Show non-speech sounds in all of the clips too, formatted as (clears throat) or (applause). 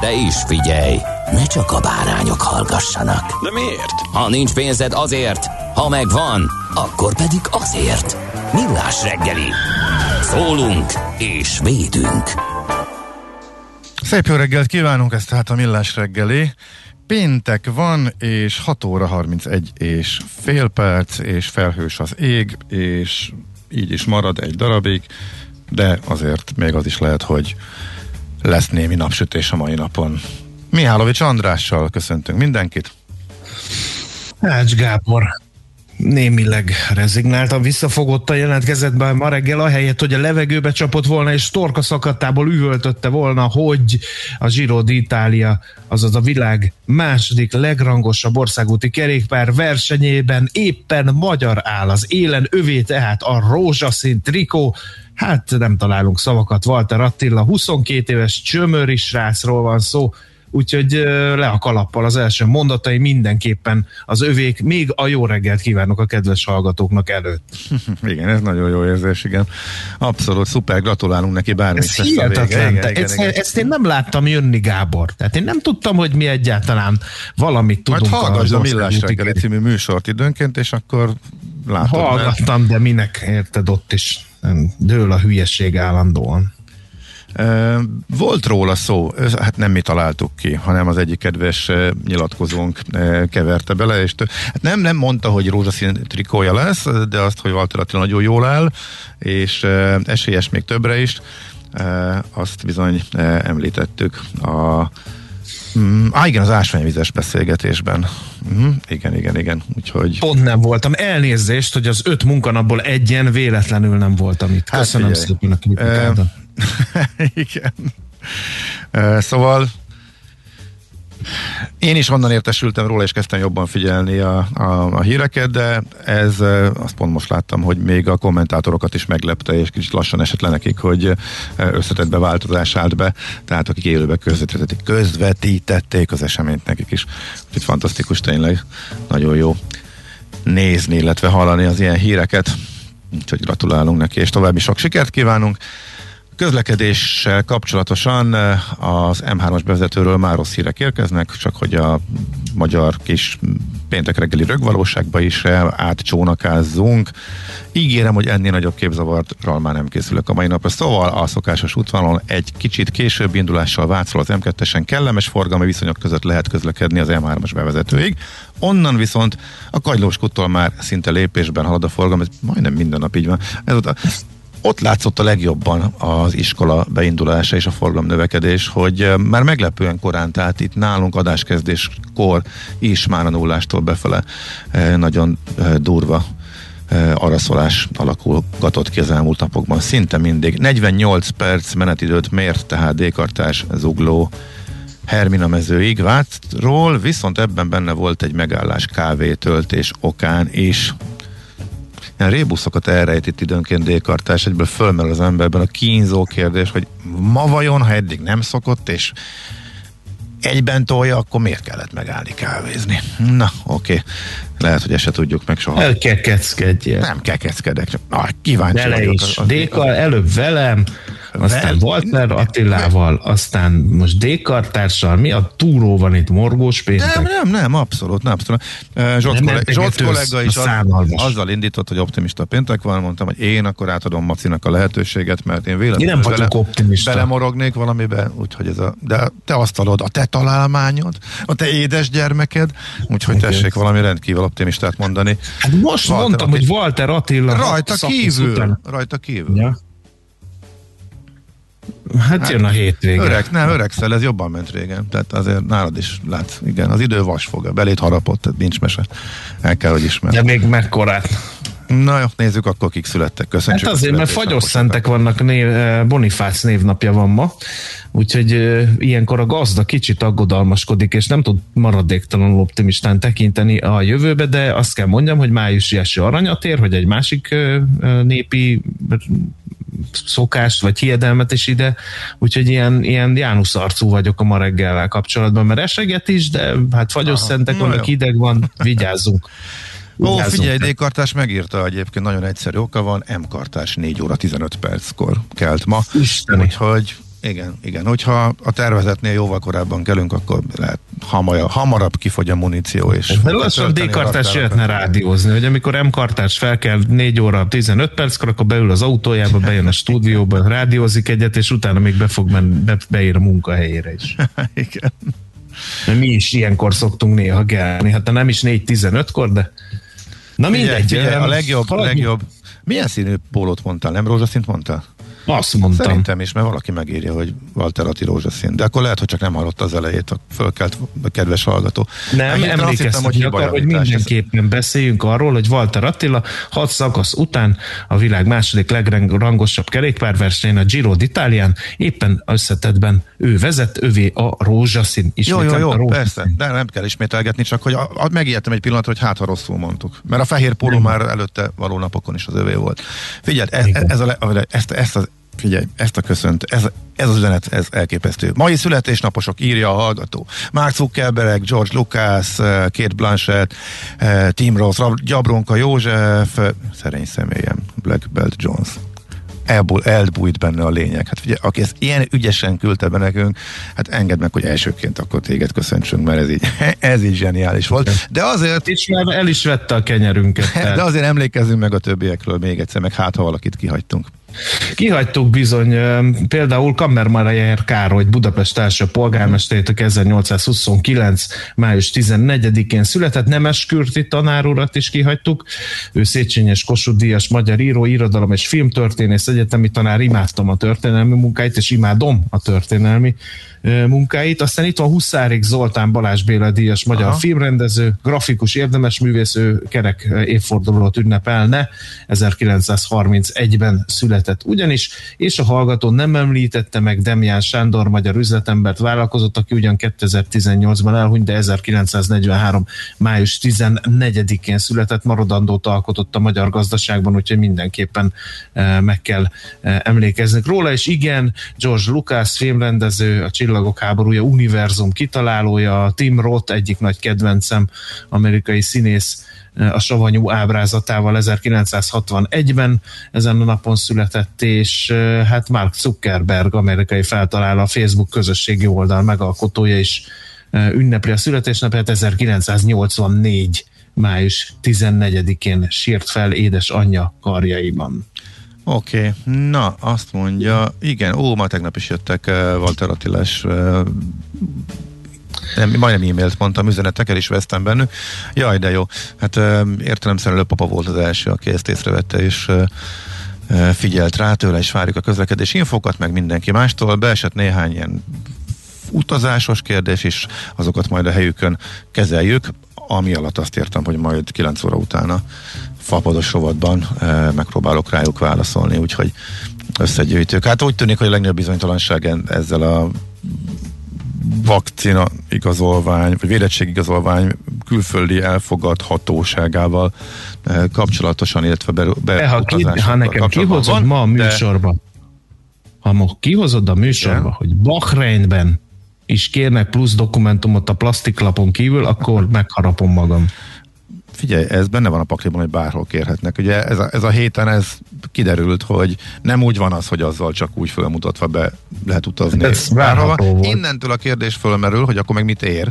De is figyelj, ne csak a bárányok hallgassanak. De miért? Ha nincs pénzed azért, ha megvan, akkor pedig azért. Millás reggeli. Szólunk és védünk. Szép jó reggelt kívánunk, ez tehát a Millás reggeli. Péntek van, és 6 óra 31 és fél perc, és felhős az ég, és így is marad egy darabig, de azért még az is lehet, hogy lesz némi napsütés a mai napon. Mihálovics Andrással köszöntünk mindenkit. Ács Gábor némileg rezignáltan visszafogott a jelentkezetben ma reggel, ahelyett, hogy a levegőbe csapott volna, és torka szakadtából üvöltötte volna, hogy a Giro d'Italia, azaz a világ második legrangosabb országúti kerékpár versenyében éppen magyar áll az élen övé, tehát a rózsaszín trikó, hát nem találunk szavakat, Walter Attila, 22 éves csömöri srácról van szó, úgyhogy le a kalappal az első mondatai mindenképpen az övék, még a jó reggelt kívánok a kedves hallgatóknak előtt. (laughs) igen, ez nagyon jó érzés, igen. Abszolút szuper, gratulálunk neki bármi ez hihetetlen. Igen, igen, ezt, igen. ezt én nem láttam jönni, Gábor. Tehát én nem tudtam, hogy mi egyáltalán valamit tudunk. Majd hallgass a Millás reggeli című műsort időnként, és akkor látod. Hallgattam, mert... de minek érted ott is. Dől a hülyeség állandóan. Volt róla szó, hát nem mi találtuk ki, hanem az egyik kedves nyilatkozónk keverte bele, és hát nem, nem mondta, hogy rózsaszín trikója lesz, de azt, hogy Walter Attila nagyon jól áll, és esélyes még többre is, azt bizony említettük a Mm, ah, igen, az ásványvizes beszélgetésben. Mm, igen, igen, igen. Úgyhogy... Pont nem voltam. Elnézést, hogy az öt munkanapból egyen véletlenül nem voltam itt. Hát Köszönöm hát, szépen a kritikádat. (laughs) Igen. Szóval én is onnan értesültem róla, és kezdtem jobban figyelni a, a, a híreket, de ez, azt pont most láttam, hogy még a kommentátorokat is meglepte, és kicsit lassan esett le nekik, hogy összetett beváltozás állt be, tehát akik élőbe közvetítették, közvetítették az eseményt nekik is. Úgyhogy fantasztikus tényleg, nagyon jó nézni, illetve hallani az ilyen híreket. Úgyhogy gratulálunk neki, és további sok sikert kívánunk. Közlekedéssel kapcsolatosan az M3-as bevezetőről már rossz hírek érkeznek, csak hogy a magyar kis péntek reggeli rögvalóságba is átcsónakázzunk. Ígérem, hogy ennél nagyobb képzavarral már nem készülök a mai napra. Szóval a szokásos útvonalon egy kicsit később indulással Vácról az M2-esen kellemes forgalmi viszonyok között lehet közlekedni az M3-as bevezetőig. Onnan viszont a Kagylós már szinte lépésben halad a forgalom, ez majdnem minden nap így van. Ez ott látszott a legjobban az iskola beindulása és a forgalom növekedés, hogy már meglepően korán, tehát itt nálunk adáskezdéskor is már a nullástól befele nagyon durva araszolás alakulgatott ki az elmúlt napokban. Szinte mindig. 48 perc menetidőt mért tehát Dékartás zugló Hermina mezőig Vácról, viszont ebben benne volt egy megállás kávétöltés okán is ilyen rébuszokat elrejtít időnként dékartás, egyből fölmerül az emberben a kínzó kérdés, hogy ma vajon, ha eddig nem szokott, és egyben tolja, akkor miért kellett megállni kávézni? Na, oké. Okay. Lehet, hogy ezt tudjuk meg soha. Elkekeckedjél. Nem kekeckedek. Na, kíváncsi Bele vagyok. is. Az, Dékar, előbb velem, aztán Vel- Walter Attilával, aztán most Dékartársal, mi a túró van itt, morgós péntek? Nem, nem, nem, abszolút, nem, abszolút. Zsolt, Nem kollega, Zsolt kollega is az, azzal indított, hogy optimista péntek van, mondtam, hogy én akkor átadom Macinak a lehetőséget, mert én véletlenül Én nem vagyok optimista. belemorognék valamibe, úgyhogy ez a, de te azt adod, a te találmányod, a te édes gyermeked, úgyhogy tessék valami rendkívül optimistát mondani. Hát most Walter mondtam, Attila. hogy Walter Attila Rajta kívül, után- rajta kívül. Ja. Hát jön a hétvége. Öreg, nem, öregszel, ez jobban ment régen. Tehát azért nálad is látsz. Igen, az idő vasfog, belét harapott, tehát nincs mese. El kell, hogy ismer. De még mekkorát? Na jó, nézzük akkor, kik születtek. Köszönjük. Hát azért, mert fagyos szentek vannak, név, eh, Bonifác névnapja van ma, úgyhogy eh, ilyenkor a gazda kicsit aggodalmaskodik, és nem tud maradéktalanul optimistán tekinteni a jövőbe, de azt kell mondjam, hogy májusi eső aranyatér, hogy egy másik eh, népi szokást vagy hiedelmet is ide, úgyhogy ilyen, ilyen Jánusz arcú vagyok a ma reggellel kapcsolatban, mert eseget is, de hát fagyos szentek na vannak, jó. ideg van, vigyázzunk. Ó, figyelj, D-kartás megírta egyébként, nagyon egyszerű oka van, M-kartás 4 óra 15 perckor kelt ma. Isteni. Úgyhogy igen, igen. Hogyha a tervezetnél jóval korábban kelünk, akkor lehet hamarabb, hamarabb kifogy a muníció. És De lassan a D-kartás raktárakat. jöhetne rádiózni, hogy amikor M-kartás fel kell 4 óra 15 perckor, akkor beül az autójába, bejön a stúdióba, rádiózik egyet, és utána még be fog menni, be, beír a munkahelyére is. (laughs) igen. Mert mi is ilyenkor szoktunk néha gelni, hát nem is 4-15-kor, de na Figyelj, mindegy. figyelj, a em, legjobb, haladjunk. legjobb. Milyen színű pólót mondtál? Nem rózsaszint mondtál? Azt mondtam. Szerintem is, mert valaki megírja, hogy Walter Atti rózsaszín. De akkor lehet, hogy csak nem hallotta az elejét, a fölkelt a kedves hallgató. Nem, Hát, hittem, emlékeztetni akar, hogy mindenképpen beszéljünk arról, hogy Walter Attila hat szakasz után a világ második legrangosabb kerékpárversenyen, a Giro d'Italián éppen összetettben ő vezet, övé a rózsaszín. Jó, jó, a jó, rózsaszín. persze, de nem kell ismételgetni, csak hogy a, a, megijedtem egy pillanatra, hogy hát ha rosszul mondtuk. Mert a fehér póló már előtte való napokon is az övé volt. Figyeld, ez, ez a, ezt, ezt az Figyelj, ezt a köszönt, ez, ez az üzenet, ez elképesztő. Mai születésnaposok írja a hallgató. Mark Zuckerberg, George Lucas, eh, Kate Blanchett, eh, Tim Ross, Gyabronka József, eh, szerény személyem, Black Belt Jones. Elbúj, elbújt benne a lényeg. Hát ugye, aki ezt ilyen ügyesen küldte be nekünk, hát engedd meg, hogy elsőként akkor téged köszöntsünk, mert ez így, (laughs) ez így zseniális volt. De azért, És már el is vette a kenyerünket. (laughs) de azért emlékezzünk meg a többiekről még egyszer, meg hát ha valakit kihagytunk. Kihagytuk bizony például Kammermarajer Károly Budapest első polgármesterét, aki 1829. május 14-én született, Nemes Kürti tanárurat is kihagytuk. Ő Széchenyi Kossuth Díjas magyar író, irodalom és filmtörténész, egyetemi tanár, imádtam a történelmi munkáit, és imádom a történelmi munkáit. Aztán itt van Huszárik Zoltán Balázs Béla Díjas magyar Aha. filmrendező, grafikus, érdemes művész, ő kerek évfordulót ünnepelne, 1931-ben született ugyanis, és a hallgató nem említette meg Demján Sándor magyar üzletembert vállalkozott, aki ugyan 2018-ban elhunyt, de 1943. május 14-én született, maradandót alkotott a magyar gazdaságban, úgyhogy mindenképpen meg kell emlékezni róla, és igen, George Lucas filmrendező, a Csillagok háborúja, univerzum kitalálója, Tim Roth egyik nagy kedvencem, amerikai színész, eh, a savanyú ábrázatával 1961-ben ezen a napon született, és eh, hát Mark Zuckerberg, amerikai feltaláló, a Facebook közösségi oldal megalkotója is eh, ünnepli a születésnapját 1984 május 14-én sírt fel édesanyja karjaiban. Oké, okay. na azt mondja, igen, ó, már tegnap is jöttek uh, Walter Attilás uh, nem, majdnem e-mailt mondtam, üzenetek, is vesztem bennük. Jaj, de jó. Hát uh, értelemszerűen papa volt az első, aki ezt észrevette, és uh, figyelt rá tőle, és várjuk a közlekedés infokat, meg mindenki mástól. Beesett néhány ilyen utazásos kérdés is, azokat majd a helyükön kezeljük, ami alatt azt értem, hogy majd 9 óra utána fapados rovatban e, megpróbálok rájuk válaszolni, úgyhogy összegyűjtők. Hát úgy tűnik, hogy a legnagyobb bizonytalanság ezzel a vakcina igazolvány, vagy védettség igazolvány külföldi elfogadhatóságával e, kapcsolatosan, illetve be, De ha, ki, ha nekem kihozod van, ma a de- műsorba, ha ma kihozod a műsorba, Igen. hogy Bahreinben is kérnek plusz dokumentumot a plastiklapon kívül, akkor megharapom magam. Figyelj, ez benne van a pakliban, hogy bárhol kérhetnek. Ugye ez a, ez a héten ez kiderült, hogy nem úgy van az, hogy azzal csak úgy fölmutatva be lehet utazni Ez bárhova. Innentől a kérdés fölmerül, hogy akkor meg mit ér.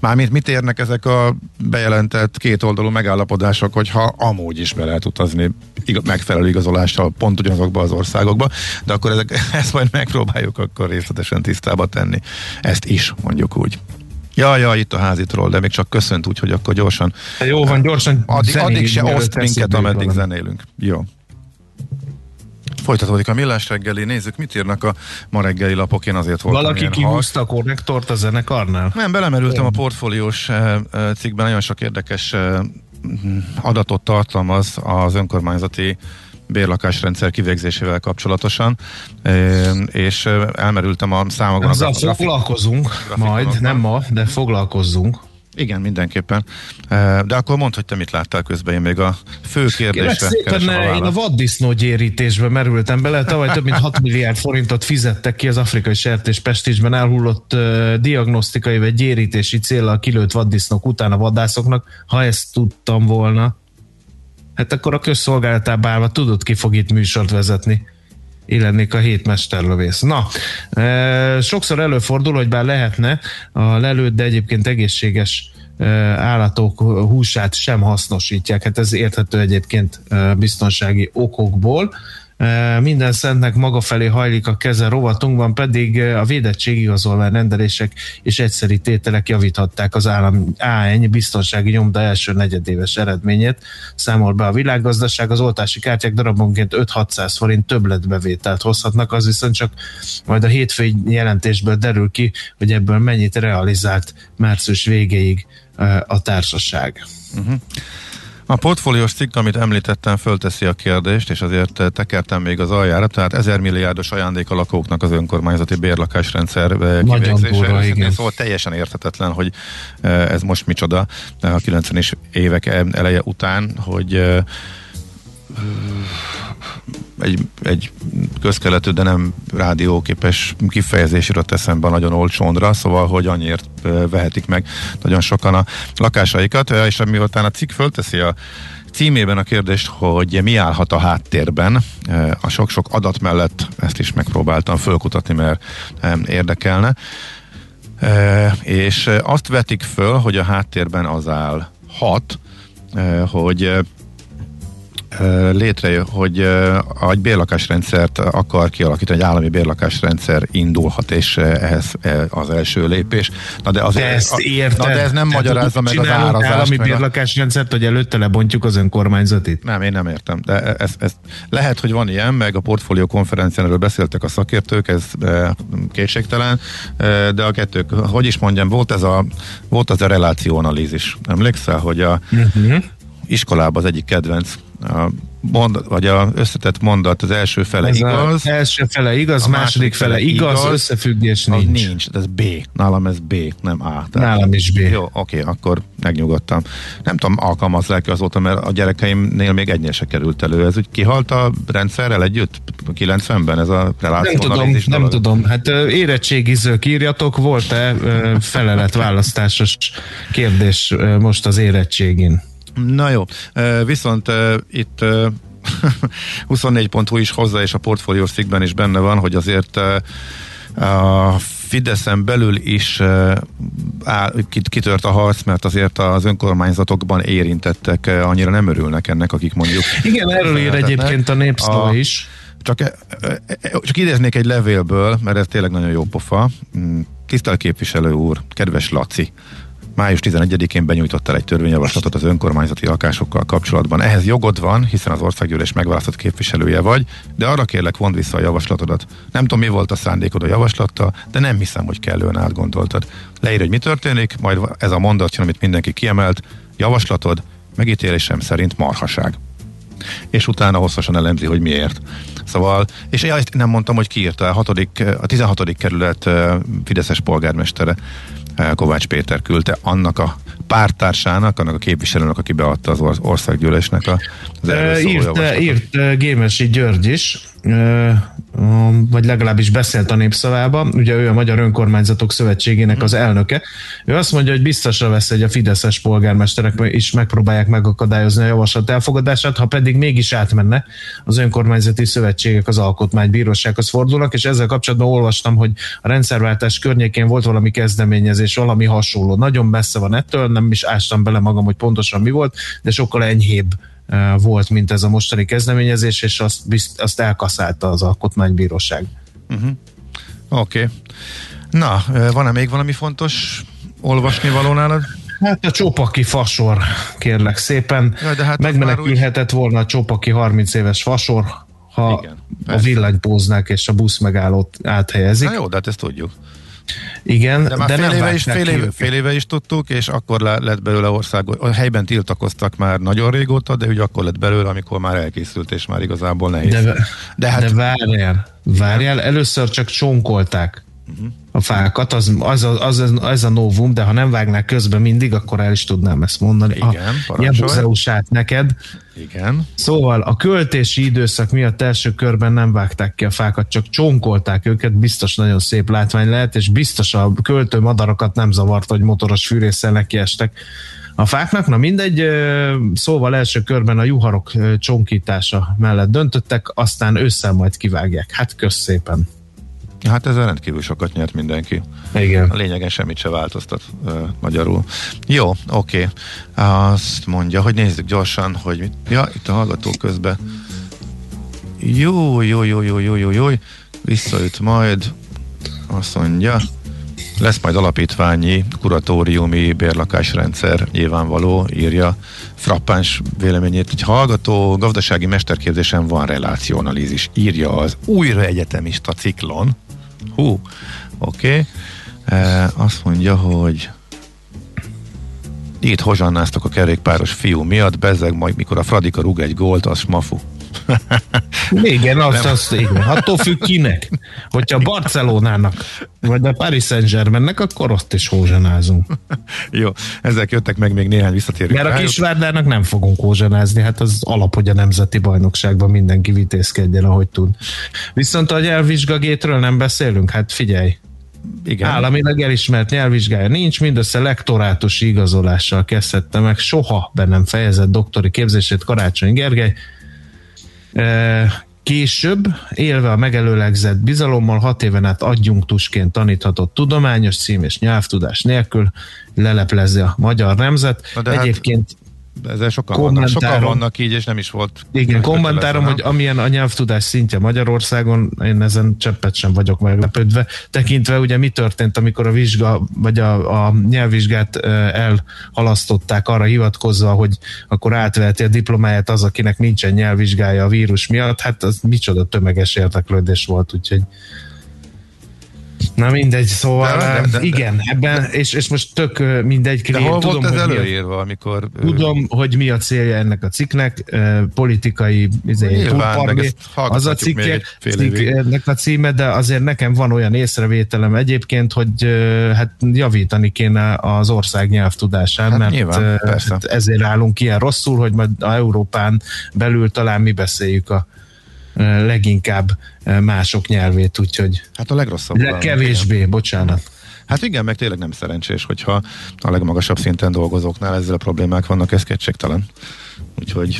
Mármint mit érnek ezek a bejelentett kétoldalú megállapodások, hogyha amúgy is be lehet utazni ig- megfelelő igazolással pont ugyanazokba az országokba, de akkor ezek, (laughs) ezt majd megpróbáljuk akkor részletesen tisztába tenni. Ezt is, mondjuk úgy. Ja, ja, itt a házitról, de még csak köszönt úgy, hogy akkor gyorsan. Jó van, gyorsan Addig, addig se oszt minket, ameddig valami. zenélünk. Jó. Folytatódik a millás reggeli, nézzük, mit írnak a ma reggeli lapok, én azért voltam Valaki kihúzta a konnektort a zenekarnál? nem, belemerültem a portfóliós eh, eh, cikkben, nagyon sok érdekes eh, mm, adatot tartalmaz az önkormányzati bérlakásrendszer kivégzésével kapcsolatosan, és elmerültem a számokban. Grafik- foglalkozunk majd, nem ma, de foglalkozzunk. Igen, mindenképpen. De akkor mondd, hogy te mit láttál közben, én még a fő kérdésre szépen, a én a vaddisznó gyérítésbe merültem bele. Tavaly több mint 6 milliárd forintot fizettek ki az afrikai sertés Pesticsben elhullott uh, diagnosztikai vagy gyérítési célral kilőtt vaddisznók után a vadászoknak. Ha ezt tudtam volna, hát akkor a közszolgálatába állva tudod, ki fog itt műsort vezetni. Én lennék a hét mesterlövész. Na, e, sokszor előfordul, hogy bár lehetne a lelőtt, de egyébként egészséges e, állatok húsát sem hasznosítják. Hát ez érthető egyébként e, biztonsági okokból. Minden szentnek maga felé hajlik a keze rovatunkban, pedig a védettségigazolvány rendelések és egyszeri tételek javíthatták az állam AN biztonsági nyomda első negyedéves eredményét. Számol be a világgazdaság, az oltási kártyák darabonként 5-600 forint többletbevételt hozhatnak, az viszont csak majd a hétfői jelentésből derül ki, hogy ebből mennyit realizált március végéig a társaság. A portfóliós cikk, amit említettem, fölteszi a kérdést, és azért eh, tekertem még az aljára, tehát 1000 milliárdos ajándék a lakóknak az önkormányzati bérlakásrendszer eh, kivégzése. Szóval teljesen érthetetlen, hogy eh, ez most micsoda a 90-es évek eleje után, hogy egy, egy közkeletű, de nem rádióképes kifejezés jutott eszembe nagyon olcsóndra, szóval, hogy annyiért vehetik meg nagyon sokan a lakásaikat, és miután a cikk fölteszi a címében a kérdést, hogy mi állhat a háttérben, a sok-sok adat mellett ezt is megpróbáltam fölkutatni, mert érdekelne, és azt vetik föl, hogy a háttérben az áll hat, hogy ö, ö, létre, hogy egy bérlakásrendszert akar kialakítani, egy állami bérlakásrendszer indulhat, és ehhez ö, az első lépés. Na de, azért, De ezt érted? na de ez nem Te magyarázza meg az árazást. állami bérlakásrendszert, hogy előtte lebontjuk az önkormányzatit. nem, én nem értem. De ez, ez, lehet, hogy van ilyen, meg a portfólió konferencián erről beszéltek a szakértők, ez e, kétségtelen, e, de a kettők, hogy is mondjam, volt ez a, volt az a relációanalízis. Emlékszel, hogy a Uh-huh. iskolában az egyik kedvenc a mondat, vagy a összetett mondat az első fele Ez igaz, Az első fele igaz, a második, fele igaz, igaz, összefüggés az nincs. nincs. Ez B. Nálam ez B, nem A. Nálam is B. Jó, oké, akkor megnyugodtam. Nem tudom, alkalmazlák azóta, mert a gyerekeimnél még egynél se került elő. Ez úgy kihalt a rendszerrel együtt? 90-ben ez a Nem reláció tudom, analízis nem dolog? tudom. Hát érettségizők írjatok, volt-e feleletválasztásos kérdés most az érettségin? Na jó, viszont itt ö, (laughs) 24.hu is hozzá, és a portfóliós cikkben is benne van, hogy azért a Fideszen belül is áll, kit- kitört a harc, mert azért az önkormányzatokban érintettek annyira nem örülnek ennek, akik mondjuk Igen, erről ír egyébként a népszava A- is. Csak, csak idéznék egy levélből, mert ez tényleg nagyon jó pofa. Mm, Tisztelt képviselő úr, kedves Laci, május 11-én benyújtottál egy törvényjavaslatot az önkormányzati lakásokkal kapcsolatban. Ehhez jogod van, hiszen az országgyűlés megválasztott képviselője vagy, de arra kérlek, vond vissza a javaslatodat. Nem tudom, mi volt a szándékod a javaslattal, de nem hiszem, hogy kellően átgondoltad. Leír, hogy mi történik, majd ez a mondat amit mindenki kiemelt. Javaslatod megítélésem szerint marhaság és utána hosszasan elemzi, hogy miért. Szóval, és ezt nem mondtam, hogy kiírta a, hatodik, a 16. kerület Fideszes polgármestere Kovács Péter küldte annak a pártársának, annak a képviselőnek, aki beadta az or- országgyűlésnek a, az erről Ö, szóló Írt, javaslatot. írt Gémesi György is, vagy legalábbis beszélt a népszavában, ugye ő a Magyar Önkormányzatok Szövetségének az elnöke. Ő azt mondja, hogy biztosra vesz, hogy a fideszes polgármesterek is megpróbálják megakadályozni a javaslat elfogadását, ha pedig mégis átmenne, az önkormányzati szövetségek az alkotmánybírósághoz fordulnak, és ezzel kapcsolatban olvastam, hogy a rendszerváltás környékén volt valami kezdeményezés, valami hasonló. Nagyon messze van ettől, nem is ástam bele magam, hogy pontosan mi volt, de sokkal enyhébb volt, mint ez a mostani kezdeményezés, és azt, bizt, azt elkaszálta az alkotmánybíróság. Uh-huh. Oké. Okay. Na, van-e még valami fontos olvasni való nálad? Hát a csópaki fasor, kérlek szépen. Ja, de hát Megmenekülhetett úgy... volna a csópaki 30 éves fasor, ha Igen, a villanypóznák és a busz megállót áthelyezik. Na jó, de hát ezt tudjuk. Igen, de, már de fél, nem éve is, fél, éve, fél éve is tudtuk, és akkor lett belőle ország, a helyben tiltakoztak már nagyon régóta, de ugye akkor lett belőle, amikor már elkészült, és már igazából nehéz. De, de, hát, de várjál, várjál, először csak csonkolták uh-huh. a fákat, az, az, az, az, az a novum, de ha nem vágnák közben mindig, akkor el is tudnám ezt mondani. Igen, a Jebuzeusát neked. Igen. Szóval a költési időszak miatt első körben nem vágták ki a fákat, csak csonkolták őket, biztos nagyon szép látvány lehet, és biztos a költő madarakat nem zavart, hogy motoros fűrészsel nekiestek a fáknak. Na mindegy, szóval első körben a juharok csonkítása mellett döntöttek, aztán ősszel majd kivágják. Hát kösz szépen. Hát ezzel rendkívül sokat nyert mindenki. Igen. A lényegen semmit se változtat uh, magyarul. Jó, oké. Okay. Azt mondja, hogy nézzük gyorsan, hogy mit... Ja, itt a hallgató közben. Jó, jó, jó, jó, jó, jó, jó. Visszaüt majd. Azt mondja, lesz majd alapítványi, kuratóriumi bérlakásrendszer, nyilvánvaló, írja frappáns véleményét. Egy hallgató gazdasági mesterképzésen van relációanalízis, írja az újra egyetemista ciklon, Hú, oké. Okay. E, azt mondja, hogy itt hozsannáztak a kerékpáros fiú miatt, bezzeg majd mikor a Fradika rúg egy gólt, az smafu. (laughs) igen, azt, azt igen. Attól függ kinek. Hogyha Barcelonának, vagy a Paris Saint-Germainnek, akkor ott is hózsanázunk. (laughs) Jó, ezek jöttek meg még néhány visszatérő. Mert a Kisvárdának nem fogunk hózsanázni, hát az alap, hogy a nemzeti bajnokságban mindenki vitézkedjen, ahogy tud. Viszont a nyelvvizsgagétről nem beszélünk, hát figyelj, igen. államilag elismert nyelvvizsgája nincs, mindössze lektorátusi igazolással kezdette meg soha be nem fejezett doktori képzését Karácsony Gergely, Később, élve a megelőlegzett bizalommal, hat éven át adjunktusként taníthatott tudományos cím és nyelvtudás nélkül leleplezi a magyar nemzet. Hát Egyébként ezzel sokan vannak, sokan vannak így, és nem is volt. Igen, kommentárom, hogy amilyen a nyelvtudás szintje Magyarországon, én ezen cseppet sem vagyok meglepődve, tekintve ugye mi történt, amikor a vizsga, vagy a, a nyelvvizsgát elhalasztották arra hivatkozva, hogy akkor átveheti a diplomáját az, akinek nincsen nyelvvizsgája a vírus miatt, hát az micsoda tömeges érdeklődés volt, úgyhogy Na mindegy, szóval de, de, de, igen, de, ebben, és, és most tök mindegy. De hol tudom, volt ez előírva, amikor... Tudom, hogy mi a célja ennek a cikknek, politikai izé, az a cikkek, cikknek a címe, de azért nekem van olyan észrevételem egyébként, hogy hát javítani kéne az ország nyelvtudásán, hát mert nyilván, hát ezért állunk ilyen rosszul, hogy majd a Európán belül talán mi beszéljük a leginkább mások nyelvét, úgyhogy hát a legrosszabb. Legkevésbé, igen. bocsánat. Hát igen, meg tényleg nem szerencsés, hogyha a legmagasabb szinten dolgozóknál ezzel a problémák vannak, ez kétségtelen. Úgyhogy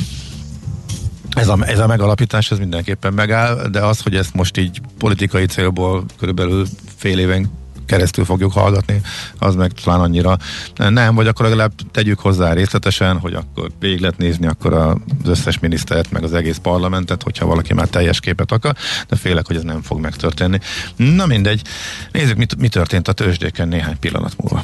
ez a, ez a megalapítás ez mindenképpen megáll, de az, hogy ezt most így politikai célból körülbelül fél éven keresztül fogjuk hallgatni, az meg talán annyira nem, vagy akkor legalább tegyük hozzá részletesen, hogy akkor végig lehet nézni akkor az összes minisztert, meg az egész parlamentet, hogyha valaki már teljes képet akar, de félek, hogy ez nem fog megtörténni. Na mindegy, nézzük, mi történt a tőzsdéken néhány pillanat múlva.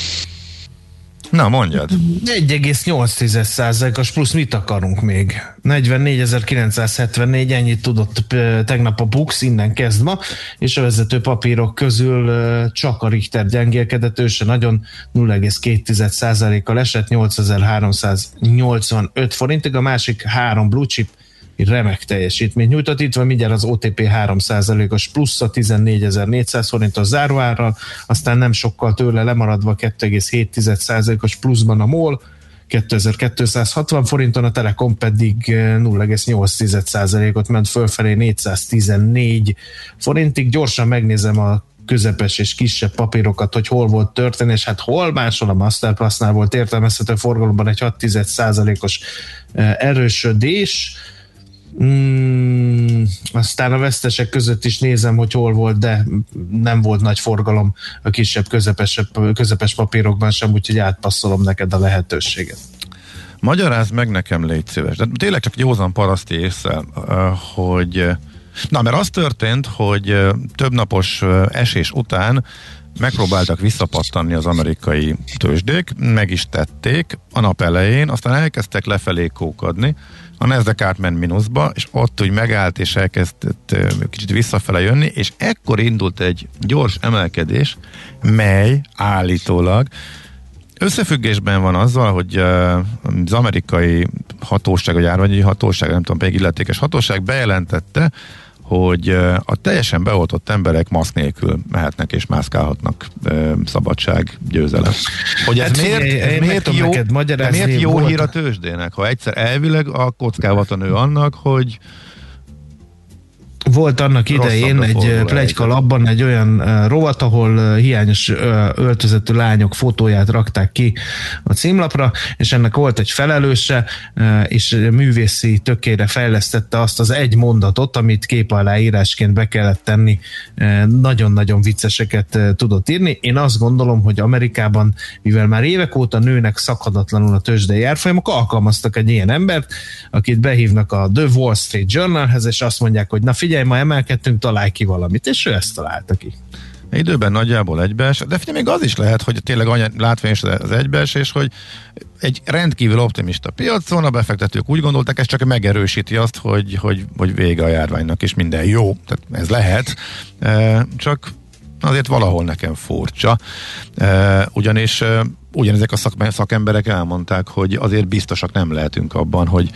Na, mondjad. 1,8%-os plusz mit akarunk még? 44.974, ennyit tudott tegnap a Bux, innen kezd ma, és a vezető papírok közül csak a Richter gyengélkedett, ő se nagyon 0,2%-kal esett, 8385 forintig, a másik három blue chip remek teljesítményt nyújtott. Itt van mindjárt az OTP 3%-os plusz a 14.400 forintos záróárral, aztán nem sokkal tőle lemaradva 2,7%-os pluszban a MOL, 2260 forinton, a Telekom pedig 0,8%-ot ment fölfelé 414 forintig. Gyorsan megnézem a közepes és kisebb papírokat, hogy hol volt történés, hát hol máshol a Masterpassnál volt értelmezhető forgalomban egy 6%-os erősödés, Mm, aztán a vesztesek között is nézem, hogy hol volt, de nem volt nagy forgalom a kisebb, közepes, közepes papírokban sem, úgyhogy átpasszolom neked a lehetőséget. Magyarázd meg nekem, légy szíves. De tényleg csak józan paraszti észre, hogy Na, mert az történt, hogy több napos esés után megpróbáltak visszapattanni az amerikai tőzsdék, meg is tették a nap elején, aztán elkezdtek lefelé kókadni, a Nasdaq átment mínuszba, és ott úgy megállt, és elkezdett kicsit visszafele jönni, és ekkor indult egy gyors emelkedés, mely állítólag összefüggésben van azzal, hogy az amerikai hatóság, vagy árványi hatóság, nem tudom, pedig illetékes hatóság bejelentette, hogy a teljesen beoltott emberek maszk nélkül mehetnek és mászkálhatnak szabadság győzelem. Hogy ez hát miért, ez miért jó, miért jó hír a tőzsdének, ha egyszer elvileg a kockávata nő annak, hogy volt annak idején egy plegyka labban egy olyan rovat, ahol hiányos öltözetű lányok fotóját rakták ki a címlapra, és ennek volt egy felelőse, és művészi tökére fejlesztette azt az egy mondatot, amit kép írásként be kellett tenni, nagyon-nagyon vicceseket tudott írni. Én azt gondolom, hogy Amerikában, mivel már évek óta nőnek szakadatlanul a tőzsdei árfolyamok, alkalmaztak egy ilyen embert, akit behívnak a The Wall Street Journalhez, és azt mondják, hogy na figyelj, ma emelkedtünk, találj ki valamit, és ő ezt találta ki. Időben nagyjából egybees, de figyelj, még az is lehet, hogy tényleg látványos az egybeesés, hogy egy rendkívül optimista piacon a befektetők úgy gondolták, ez csak megerősíti azt, hogy, hogy, hogy vége a járványnak, és minden jó. Tehát ez lehet, e, csak azért valahol nekem furcsa. E, ugyanis e, ugyanezek a szakemberek elmondták, hogy azért biztosak nem lehetünk abban, hogy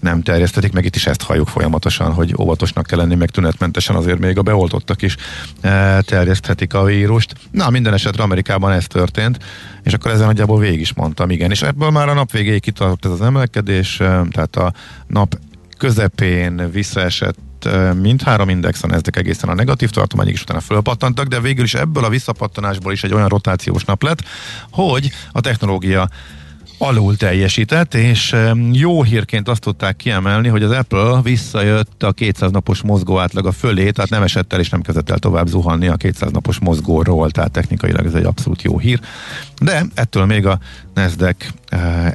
nem terjesztetik, meg itt is ezt halljuk folyamatosan, hogy óvatosnak kell lenni, meg tünetmentesen azért még a beoltottak is e, terjeszthetik a vírust. Na, minden esetre Amerikában ez történt, és akkor ezen nagyjából végig is mondtam, igen, és ebből már a nap végéig kitartott ez az emelkedés, e, tehát a nap közepén visszaesett e, mindhárom indexen ezek egészen a negatív tartományig is utána fölpattantak, de végül is ebből a visszapattanásból is egy olyan rotációs nap lett, hogy a technológia alul teljesített, és jó hírként azt tudták kiemelni, hogy az Apple visszajött a 200 napos mozgó átlaga fölé, tehát nem esett el és nem kezdett el tovább zuhanni a 200 napos mozgóról, tehát technikailag ez egy abszolút jó hír. De ettől még a Nasdaq eh,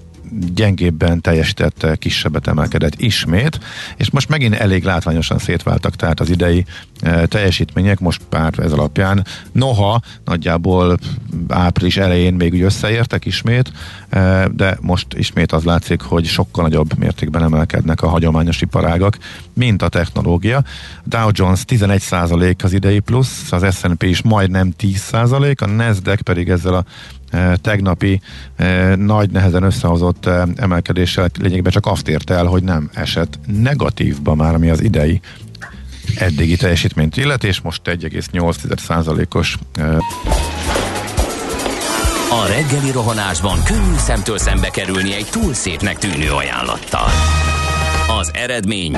gyengébben teljesített, eh, kisebbet emelkedett ismét, és most megint elég látványosan szétváltak, tehát az idei e, teljesítmények most pár ez alapján, noha nagyjából április elején még úgy összeértek ismét, e, de most ismét az látszik, hogy sokkal nagyobb mértékben emelkednek a hagyományos iparágak, mint a technológia. Dow Jones 11% az idei plusz, az S&P is majdnem 10%, a Nasdaq pedig ezzel a tegnapi nagy nehezen összehozott emelkedéssel lényegében csak azt érte el, hogy nem esett negatívba már, ami az idei eddigi teljesítményt illet, és most 1,8%-os a reggeli rohanásban könnyű szemtől szembe kerülni egy túl szépnek tűnő ajánlattal. Az eredmény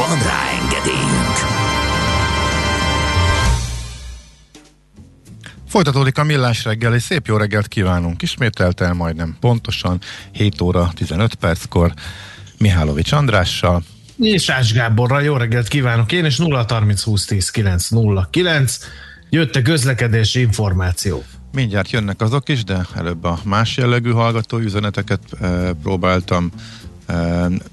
Van rá engedélyünk! Folytatódik a millás reggel, és szép jó reggelt kívánunk. Ismételten majdnem pontosan 7 óra 15 perckor Mihálovics Andrással. És Ás Gáborral jó reggelt kívánok én, és 0 30 20 10 9 0 9. Jött a közlekedési információ. Mindjárt jönnek azok is, de előbb a más jellegű hallgató üzeneteket e, próbáltam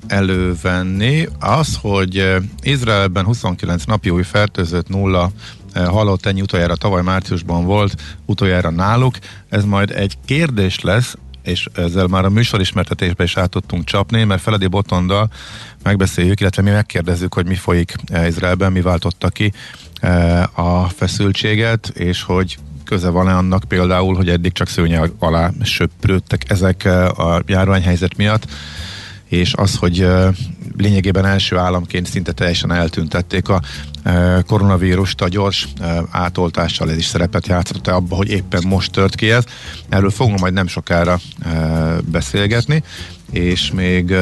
elővenni. Az, hogy e, Izraelben 29 napi új fertőzött nulla halott ennyi utoljára tavaly márciusban volt, utoljára náluk. Ez majd egy kérdés lesz, és ezzel már a műsorismertetésbe is át tudtunk csapni, mert Feledi Botondal megbeszéljük, illetve mi megkérdezzük, hogy mi folyik Izraelben, mi váltotta ki a feszültséget, és hogy köze van-e annak például, hogy eddig csak szőnyeg alá söprődtek ezek a járványhelyzet miatt, és az, hogy lényegében első államként szinte teljesen eltüntették a koronavírust a gyors átoltással, ez is szerepet játszott abba, hogy éppen most tört ki ez. Erről fogunk majd nem sokára beszélgetni, és még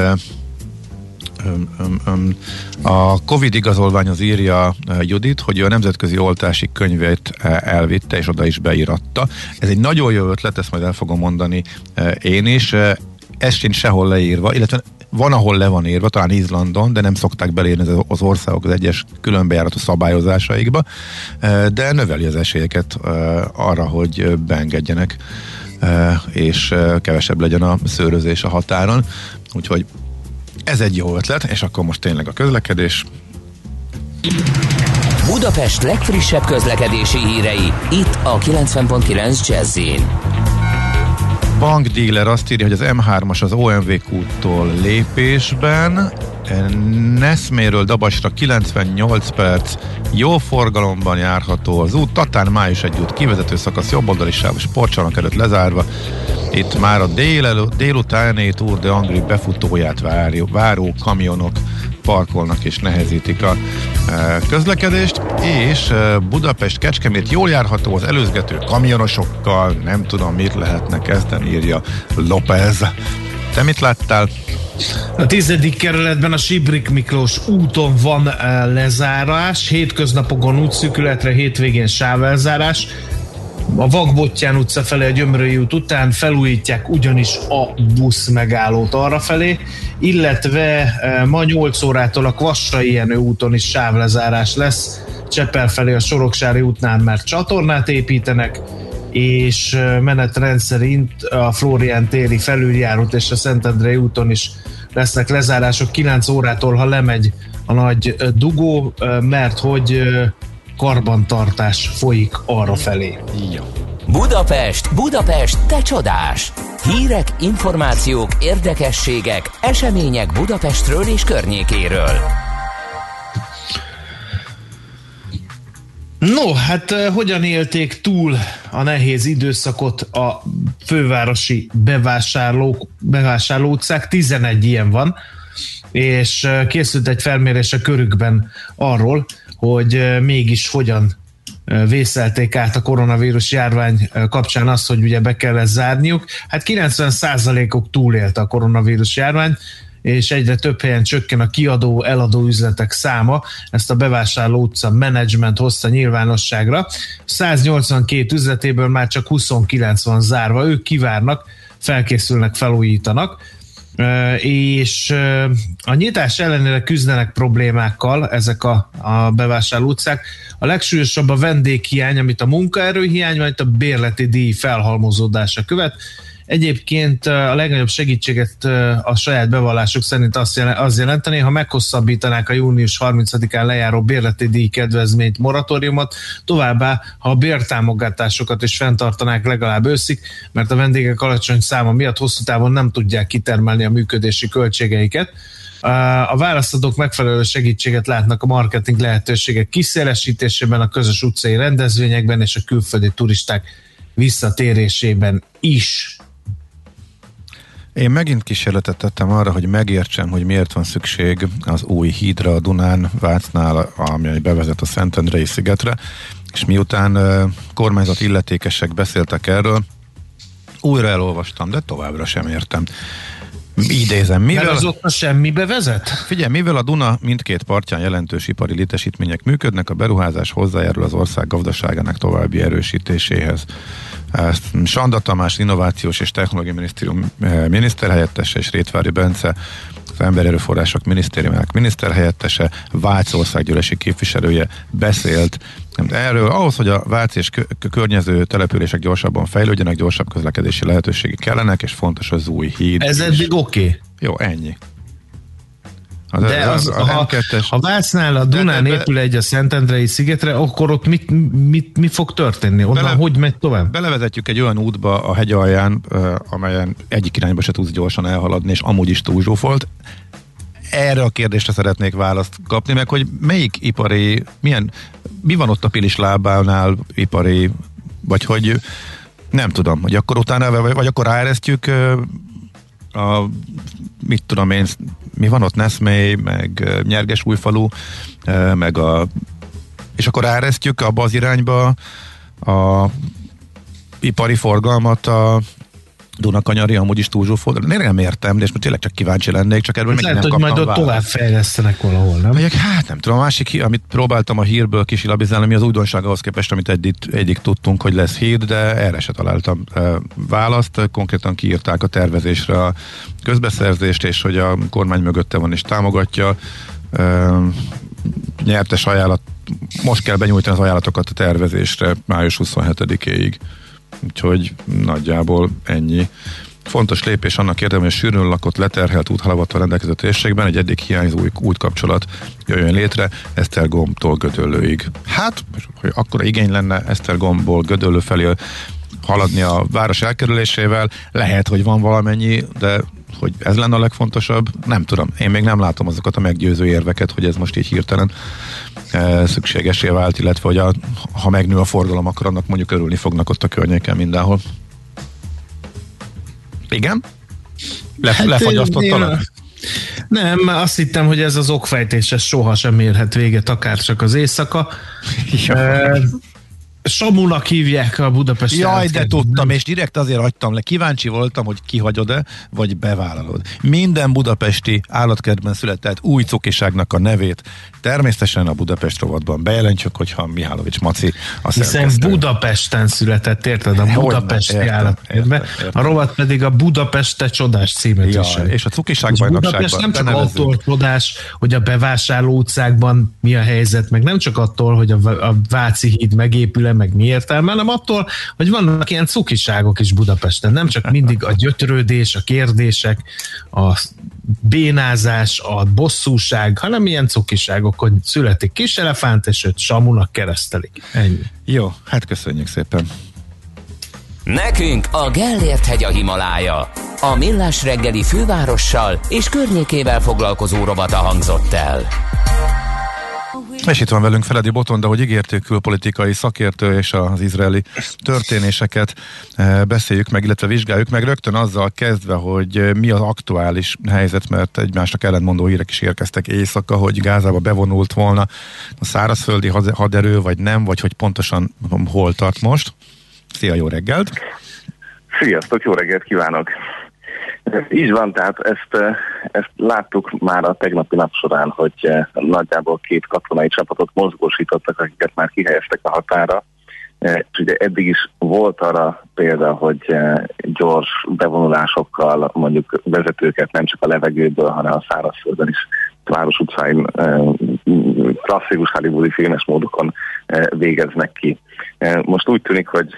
a Covid igazolvány az írja Judit, hogy a nemzetközi oltási könyvét elvitte, és oda is beíratta. Ez egy nagyon jó ötlet, ezt majd el fogom mondani én is. Ez sincs sehol leírva, illetve van, ahol le van írva, talán Izlandon, de nem szokták belérni az országok az egyes különbejáratú szabályozásaikba, de növeli az esélyeket arra, hogy beengedjenek, és kevesebb legyen a szőrözés a határon. Úgyhogy ez egy jó ötlet, és akkor most tényleg a közlekedés. Budapest legfrissebb közlekedési hírei, itt a 90.9 jazz bankdíler azt írja, hogy az M3-as az OMV kúttól lépésben, Neszméről Dabasra 98 perc, jó forgalomban járható az út, Tatán május egy út. Kivezető szakasz jobboldali sáv, sportcsarnok előtt lezárva, itt már a dél, délutáni Tour de Angri befutóját váró, váró kamionok parkolnak és nehezítik a közlekedést, és e, Budapest Kecskemét jól járható az előzgető kamionosokkal, nem tudom mit lehetne kezdeni, írja López. Te mit láttál? A tizedik kerületben a Sibrik Miklós úton van lezárás, hétköznapokon útszűkületre, hétvégén sávelzárás a Vagbottyán utca felé a Gyömrői út után felújítják ugyanis a busz megállót arra felé, illetve e, ma 8 órától a Kvassai Jenő úton is sávlezárás lesz, Csepel felé a Soroksári útnál mert csatornát építenek, és e, menetrend szerint a Flórián téri felüljárót és a Szentendrei úton is lesznek lezárások. 9 órától, ha lemegy a nagy e, dugó, mert hogy karbantartás folyik arra felé. Ja. Budapest, Budapest, te csodás! Hírek, információk, érdekességek, események Budapestről és környékéről. No, hát eh, hogyan élték túl a nehéz időszakot a fővárosi bevásárlók, bevásárló utcák? 11 ilyen van, és eh, készült egy felmérés a körükben arról, hogy mégis hogyan vészelték át a koronavírus járvány kapcsán azt, hogy ugye be kell ezt zárniuk. Hát 90%-ok túlélte a koronavírus járvány, és egyre több helyen csökken a kiadó, eladó üzletek száma. Ezt a bevásárló utca menedzsment hozta nyilvánosságra. 182 üzletéből már csak 29 van zárva. Ők kivárnak, felkészülnek, felújítanak és a nyitás ellenére küzdenek problémákkal ezek a, a bevásárló utcák. A legsúlyosabb a vendéghiány, amit a munkaerőhiány, vagy a bérleti díj felhalmozódása követ. Egyébként a legnagyobb segítséget a saját bevallásuk szerint azt az jelenteni, ha meghosszabbítanák a június 30-án lejáró bérleti díj kedvezményt, moratóriumot, továbbá, ha a bértámogatásokat is fenntartanák legalább őszig, mert a vendégek alacsony száma miatt hosszú távon nem tudják kitermelni a működési költségeiket. A választadók megfelelő segítséget látnak a marketing lehetőségek kiszélesítésében, a közös utcai rendezvényekben és a külföldi turisták visszatérésében is. Én megint kísérletet tettem arra, hogy megértsem, hogy miért van szükség az új hídra a Dunán, Vácnál, ami bevezet a Szentendrei szigetre, és miután kormányzat illetékesek beszéltek erről, újra elolvastam, de továbbra sem értem. Idézem, Mert mivel... az ott a semmibe vezet? Figyelj, mivel a Duna mindkét partján jelentős ipari létesítmények működnek, a beruházás hozzájárul az ország gazdaságának további erősítéséhez. Ezt Sanda Tamás, Innovációs és Technológiai Minisztérium eh, miniszterhelyettese és Rétvári Bence, az Emberi Erőforrások Minisztériumának miniszterhelyettese, Vácz országgyűlési képviselője beszélt erről. Ahhoz, hogy a Vác és kö- környező települések gyorsabban fejlődjenek, gyorsabb közlekedési lehetőségek kellenek, és fontos az új híd. Ez eddig oké. Okay. Jó, ennyi. Az, De az, a ha, M2-es ha Vácnál a Dunán de- de- épül egy a Szentendrei szigetre, akkor ott mit, mit, mi fog történni? Onnan Bele- hogy megy tovább? Belevezetjük egy olyan útba a hegy alján, amelyen egyik irányba se tudsz gyorsan elhaladni, és amúgy is túlzsúfolt. Erre a kérdésre szeretnék választ kapni, meg hogy melyik ipari, milyen, mi van ott a Pilis lábánál ipari, vagy hogy nem tudom, hogy akkor utána, vagy, vagy akkor ráeresztjük a, mit tudom én, mi van ott, Neszmély, meg Nyerges újfalu, meg a és akkor ráeresztjük abba az irányba a ipari forgalmat a Dunakanyari amúgy is túlzsúfolt. Én nem értem, de és most tényleg csak kíváncsi lennék, csak erről még Lehet, nem hogy majd ott választ. tovább fejlesztenek valahol, nem? Mondjuk, hát nem tudom, a másik, amit próbáltam a hírből kisilabizálni, mi az újdonság ahhoz képest, amit eddig, eddig tudtunk, hogy lesz hír, de erre se találtam választ. Konkrétan kiírták a tervezésre a közbeszerzést, és hogy a kormány mögötte van és támogatja. Nyertes ajánlat, most kell benyújtani az ajánlatokat a tervezésre május 27-éig. Úgyhogy nagyjából ennyi. Fontos lépés annak érdemében, hogy sűrűn lakott, leterhelt úthalavattal rendelkező térségben egy eddig hiányzó új útkapcsolat jöjjön létre Esztergomtól Gödöllőig. Hát, hogy akkora igény lenne Esztergomból Gödöllő felé haladni a város elkerülésével, lehet, hogy van valamennyi, de hogy ez lenne a legfontosabb, nem tudom. Én még nem látom azokat a meggyőző érveket, hogy ez most így hirtelen e, szükségesé vált, illetve hogy a, ha megnő a forgalom, akkor annak mondjuk örülni fognak ott a környéken mindenhol. Igen? Le, hát lefagyasztottalak? Nem, azt hittem, hogy ez az okfejtés, ez soha sem érhet véget, akár csak az éjszaka. (laughs) E, Samunak hívják a Budapest Jaj, de tudtam, és direkt azért hagytam le. Kíváncsi voltam, hogy kihagyod-e, vagy bevállalod. Minden budapesti állatkertben született új cukiságnak a nevét természetesen a Budapest rovatban bejelentjük, hogyha Mihálovics Maci a Hiszen. Budapesten született, érted? A Budapesti értem, állatkertben. értem, értem. A rovat pedig a Budapeste csodás címet Ja, viseli. és a cukiság És Budapest nem csak benevezzük. attól csodás, hogy a bevásárló utcákban mi a helyzet, meg nem csak attól, hogy a, a Váci híd megépül meg mi értelme, hanem attól, hogy vannak ilyen cukiságok is Budapesten. Nem csak mindig a gyötrődés, a kérdések, a bénázás, a bosszúság, hanem ilyen cukiságok, hogy születik kis elefánt, és őt samunak keresztelik. Ennyi. Jó, hát köszönjük szépen. Nekünk a Gellért hegy a Himalája. A Millás reggeli fővárossal és környékével foglalkozó rovata hangzott el. És itt van velünk Feledi Boton, de hogy ígértük külpolitikai szakértő és az izraeli történéseket eh, beszéljük meg, illetve vizsgáljuk meg rögtön azzal kezdve, hogy eh, mi az aktuális helyzet, mert egymásnak ellentmondó hírek is érkeztek éjszaka, hogy Gázába bevonult volna a szárazföldi haderő, vagy nem, vagy hogy pontosan hol tart most. Szia, jó reggelt! Sziasztok, jó reggelt kívánok! Így van, tehát ezt, eh, ezt láttuk már a tegnapi nap során, hogy eh, nagyjából két katonai csapatot mozgósítottak, akiket már kihelyeztek a határa. Eh, És ugye eddig is volt arra példa, hogy gyors bevonulásokkal mondjuk vezetőket nem csak a levegőből, hanem a szárazföldön is város utcáin klasszikus hollywoodi filmes módokon végeznek ki. Most úgy tűnik, hogy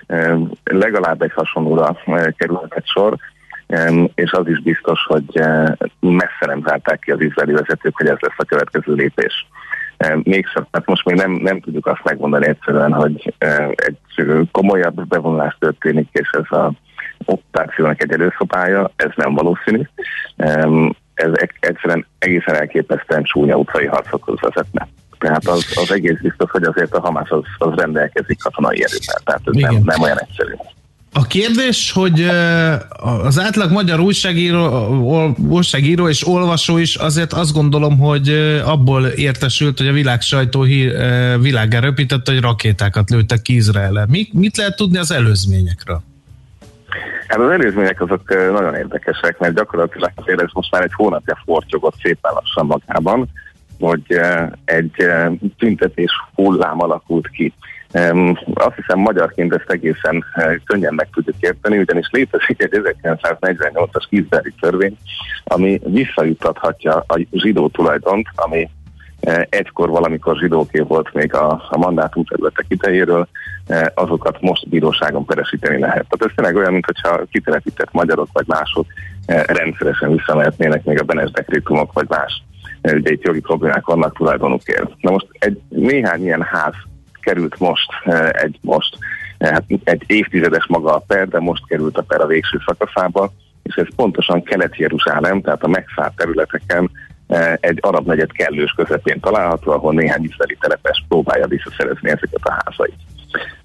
legalább egy hasonlóra kerülhet sor, és az is biztos, hogy eh, messze nem zárták ki az izraeli vezetők, hogy ez lesz a következő lépés. Em, Mégsem, hát most még nem, nem tudjuk azt megmondani egyszerűen, hogy eh, egy komolyabb bevonulás történik, és ez a operációnak egy előszobája, ez nem valószínű. Ez egyszerűen egészen elképesztően csúnya utcai harcokhoz vezetne. Tehát az, az egész biztos, hogy azért a Hamas az, az rendelkezik katonai erővel, tehát ez nem, nem olyan egyszerű. A kérdés, hogy az átlag magyar újságíró, újságíró és olvasó is azért azt gondolom, hogy abból értesült, hogy a világ sajtó világgá röpített, hogy rakétákat lőttek ki Izraelre. Mi, mit lehet tudni az előzményekről? Hát az előzmények azok nagyon érdekesek, mert gyakorlatilag azért ez most már egy hónapja fortyogott szépen lassan magában, hogy egy tüntetés hullám alakult ki. Azt hiszem magyarként ezt egészen könnyen meg tudjuk érteni, ugyanis létezik egy 1948-as kizberi törvény, ami visszajutathatja a zsidó tulajdont, ami egykor valamikor zsidóké volt még a, a mandátum területek idejéről, azokat most bíróságon peresíteni lehet. Tehát ez tényleg olyan, mintha kitelepített magyarok vagy mások rendszeresen visszamehetnének még a Benes dekrétumok vagy más ugye itt jogi problémák vannak tulajdonukért. Na most egy néhány ilyen ház került most, egy most, hát egy évtizedes maga a per, de most került a per a végső szakaszába, és ez pontosan Kelet-Jeruzsálem, tehát a megszállt területeken egy arab negyed kellős közepén található, ahol néhány izraeli telepes próbálja visszaszerezni ezeket a házait.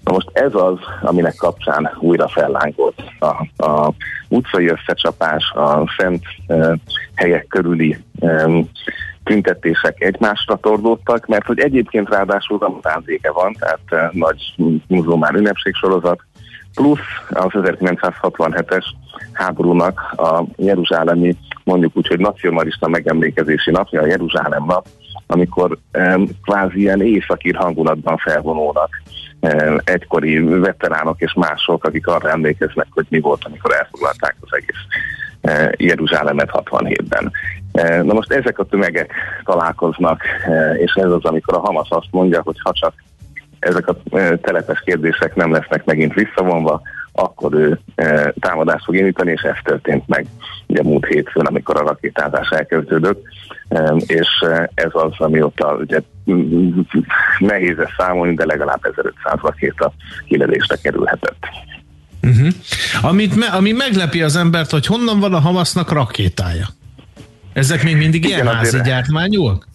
Na most ez az, aminek kapcsán újra fellángolt a, a utcai összecsapás, a szent e, helyek körüli e, tüntetések egymásra tordódtak, mert hogy egyébként ráadásul ramadánzéke van, tehát e, nagy muzulmán ünnepségsorozat, plusz az 1967-es háborúnak a Jeruzsálemi, mondjuk úgy, hogy nacionalista megemlékezési napja, a Jeruzsálem nap, amikor um, kvázi ilyen északír hangulatban felvonulnak um, egykori veteránok és mások, akik arra emlékeznek, hogy mi volt, amikor elfoglalták az egész Jeruzsálemet 67-ben. Uh, na most ezek a tömegek találkoznak, uh, és ez az, amikor a Hamas azt mondja, hogy ha csak ezek a telepes kérdések nem lesznek megint visszavonva, akkor ő e, támadást fog indítani, és ez történt meg ugye múlt hétfőn, amikor a rakétázás elkezdődött, e, és ez az, amióta ugye nehéz ezt számolni, de legalább 1500 rakéta kilelésre kerülhetett. Uh-huh. Amit me, ami meglepi az embert, hogy honnan van a Hamasznak rakétája? Ezek még mindig ilyen házi azért... gyártmányúak?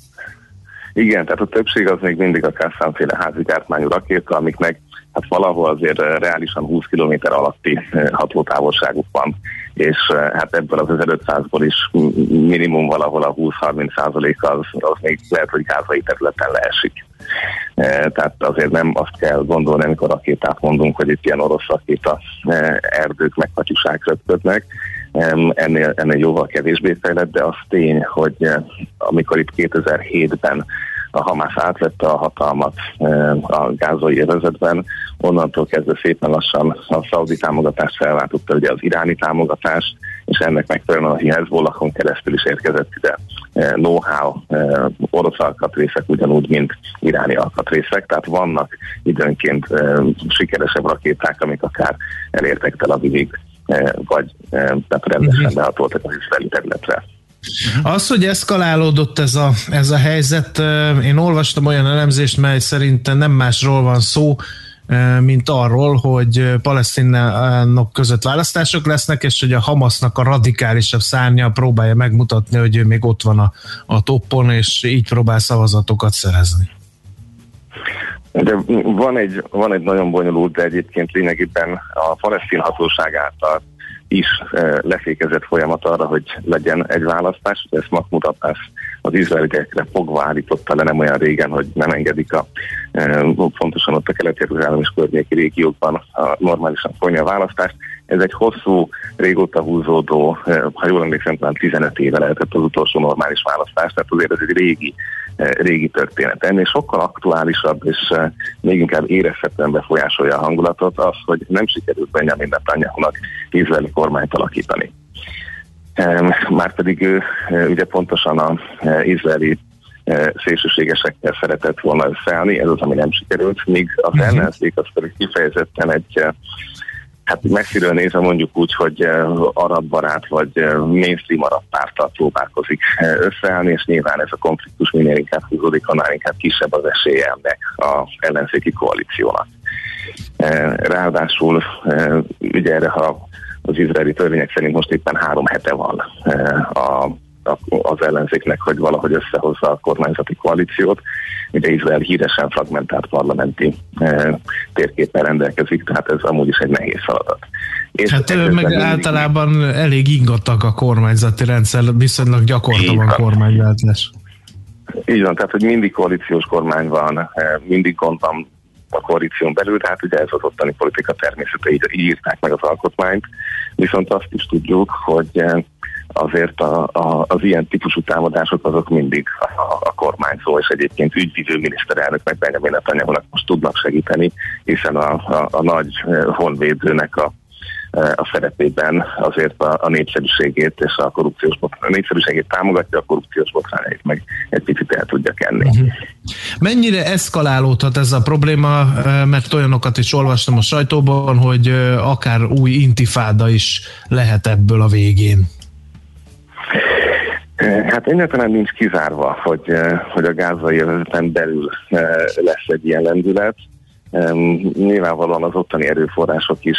Igen, tehát a többség az még mindig a Kászánféle házi gyártmányú rakéta, amiknek hát valahol azért eh, reálisan 20 km alatti eh, hatótávolságuk van, és eh, hát ebből az 1500-ból is minimum valahol a 20-30 százalék az, az még lehet, hogy gázai területen leesik. Tehát azért nem azt kell gondolni, amikor rakétát mondunk, hogy itt ilyen orosz rakéta erdők meg katyusák röpködnek, ennél, ennél jóval kevésbé fejlett, de az tény, hogy amikor itt 2007-ben a Hamász átvette a hatalmat a gázai övezetben, onnantól kezdve szépen lassan a szaudi támogatást felváltotta ugye az iráni támogatást, és ennek megfelelően a Hezbollahon keresztül is érkezett ide. Know-how orosz alkatrészek ugyanúgy, mint iráni alkatrészek, tehát vannak időnként sikeresebb rakéták, amik akár elértek Tel Avivig, vagy tehát rendesen mhm. behatoltak az izraeli területre. Az, hogy eszkalálódott ez a, ez a helyzet, én olvastam olyan elemzést, mely szerint nem másról van szó, mint arról, hogy palesztinok között választások lesznek, és hogy a Hamasznak a radikálisabb szárnya próbálja megmutatni, hogy ő még ott van a, a toppon, és így próbál szavazatokat szerezni. De van egy, van egy nagyon bonyolult, de egyébként lényegében a palesztin hatóság által is lefékezett folyamat arra, hogy legyen egy választás. Ezt Mahmoud Abbas az izraeliekre fogva állította le nem olyan régen, hogy nem engedik a fontosan ott a kelet-jeruzsálem és környéki régiókban a normálisan folyni a választást. Ez egy hosszú, régóta húzódó, ha jól emlékszem, talán 15 éve lehetett az utolsó normális választás, tehát azért ez egy régi, régi történet. Ennél sokkal aktuálisabb és még inkább érezhetően befolyásolja a hangulatot az, hogy nem sikerült Benjamin Netanyahu-nak izraeli kormányt alakítani. Márpedig ő ugye pontosan az izraeli szélsőségesekkel szeretett volna összeállni, ez az, ami nem sikerült, míg az uh-huh. ellenzék az pedig kifejezetten egy hát messziről nézve mondjuk úgy, hogy arab barát vagy mainstream arab pártal próbálkozik összeállni, és nyilván ez a konfliktus minél inkább húzódik, annál inkább kisebb az esélye ennek az ellenzéki koalíciónak. Ráadásul ugye erre, ha az izraeli törvények szerint most éppen három hete van a az ellenzéknek, hogy valahogy összehozza a kormányzati koalíciót. Ugye Izrael híresen fragmentált parlamenti e, térképpel rendelkezik, tehát ez amúgy is egy nehéz feladat. És hát meg mindig... általában elég ingattak a kormányzati rendszer, viszonylag gyakorta van kormányváltás. Így van, tehát hogy mindig koalíciós kormány van, mindig gond van a koalíción belül, hát ugye ez az ottani politika természete, így, így írták meg az alkotmányt, viszont azt is tudjuk, hogy azért a, a, az ilyen típusú támadások azok mindig a, a kormányzó és egyébként ügyvívő miniszterelnök meg Benjamin netanyahu most tudnak segíteni, hiszen a, a, a nagy honvédőnek a a szerepében azért a, a népszerűségét és a korrupciós botrány, a népszerűségét támogatja, a korrupciós botrányait meg egy picit el tudja kenni. Uh-huh. Mennyire eszkalálódhat ez a probléma, mert olyanokat is olvastam a sajtóban, hogy akár új intifáda is lehet ebből a végén? Hát egyáltalán nincs kizárva, hogy, hogy a gázai övezeten belül lesz egy ilyen lendület. Nyilvánvalóan az ottani erőforrások is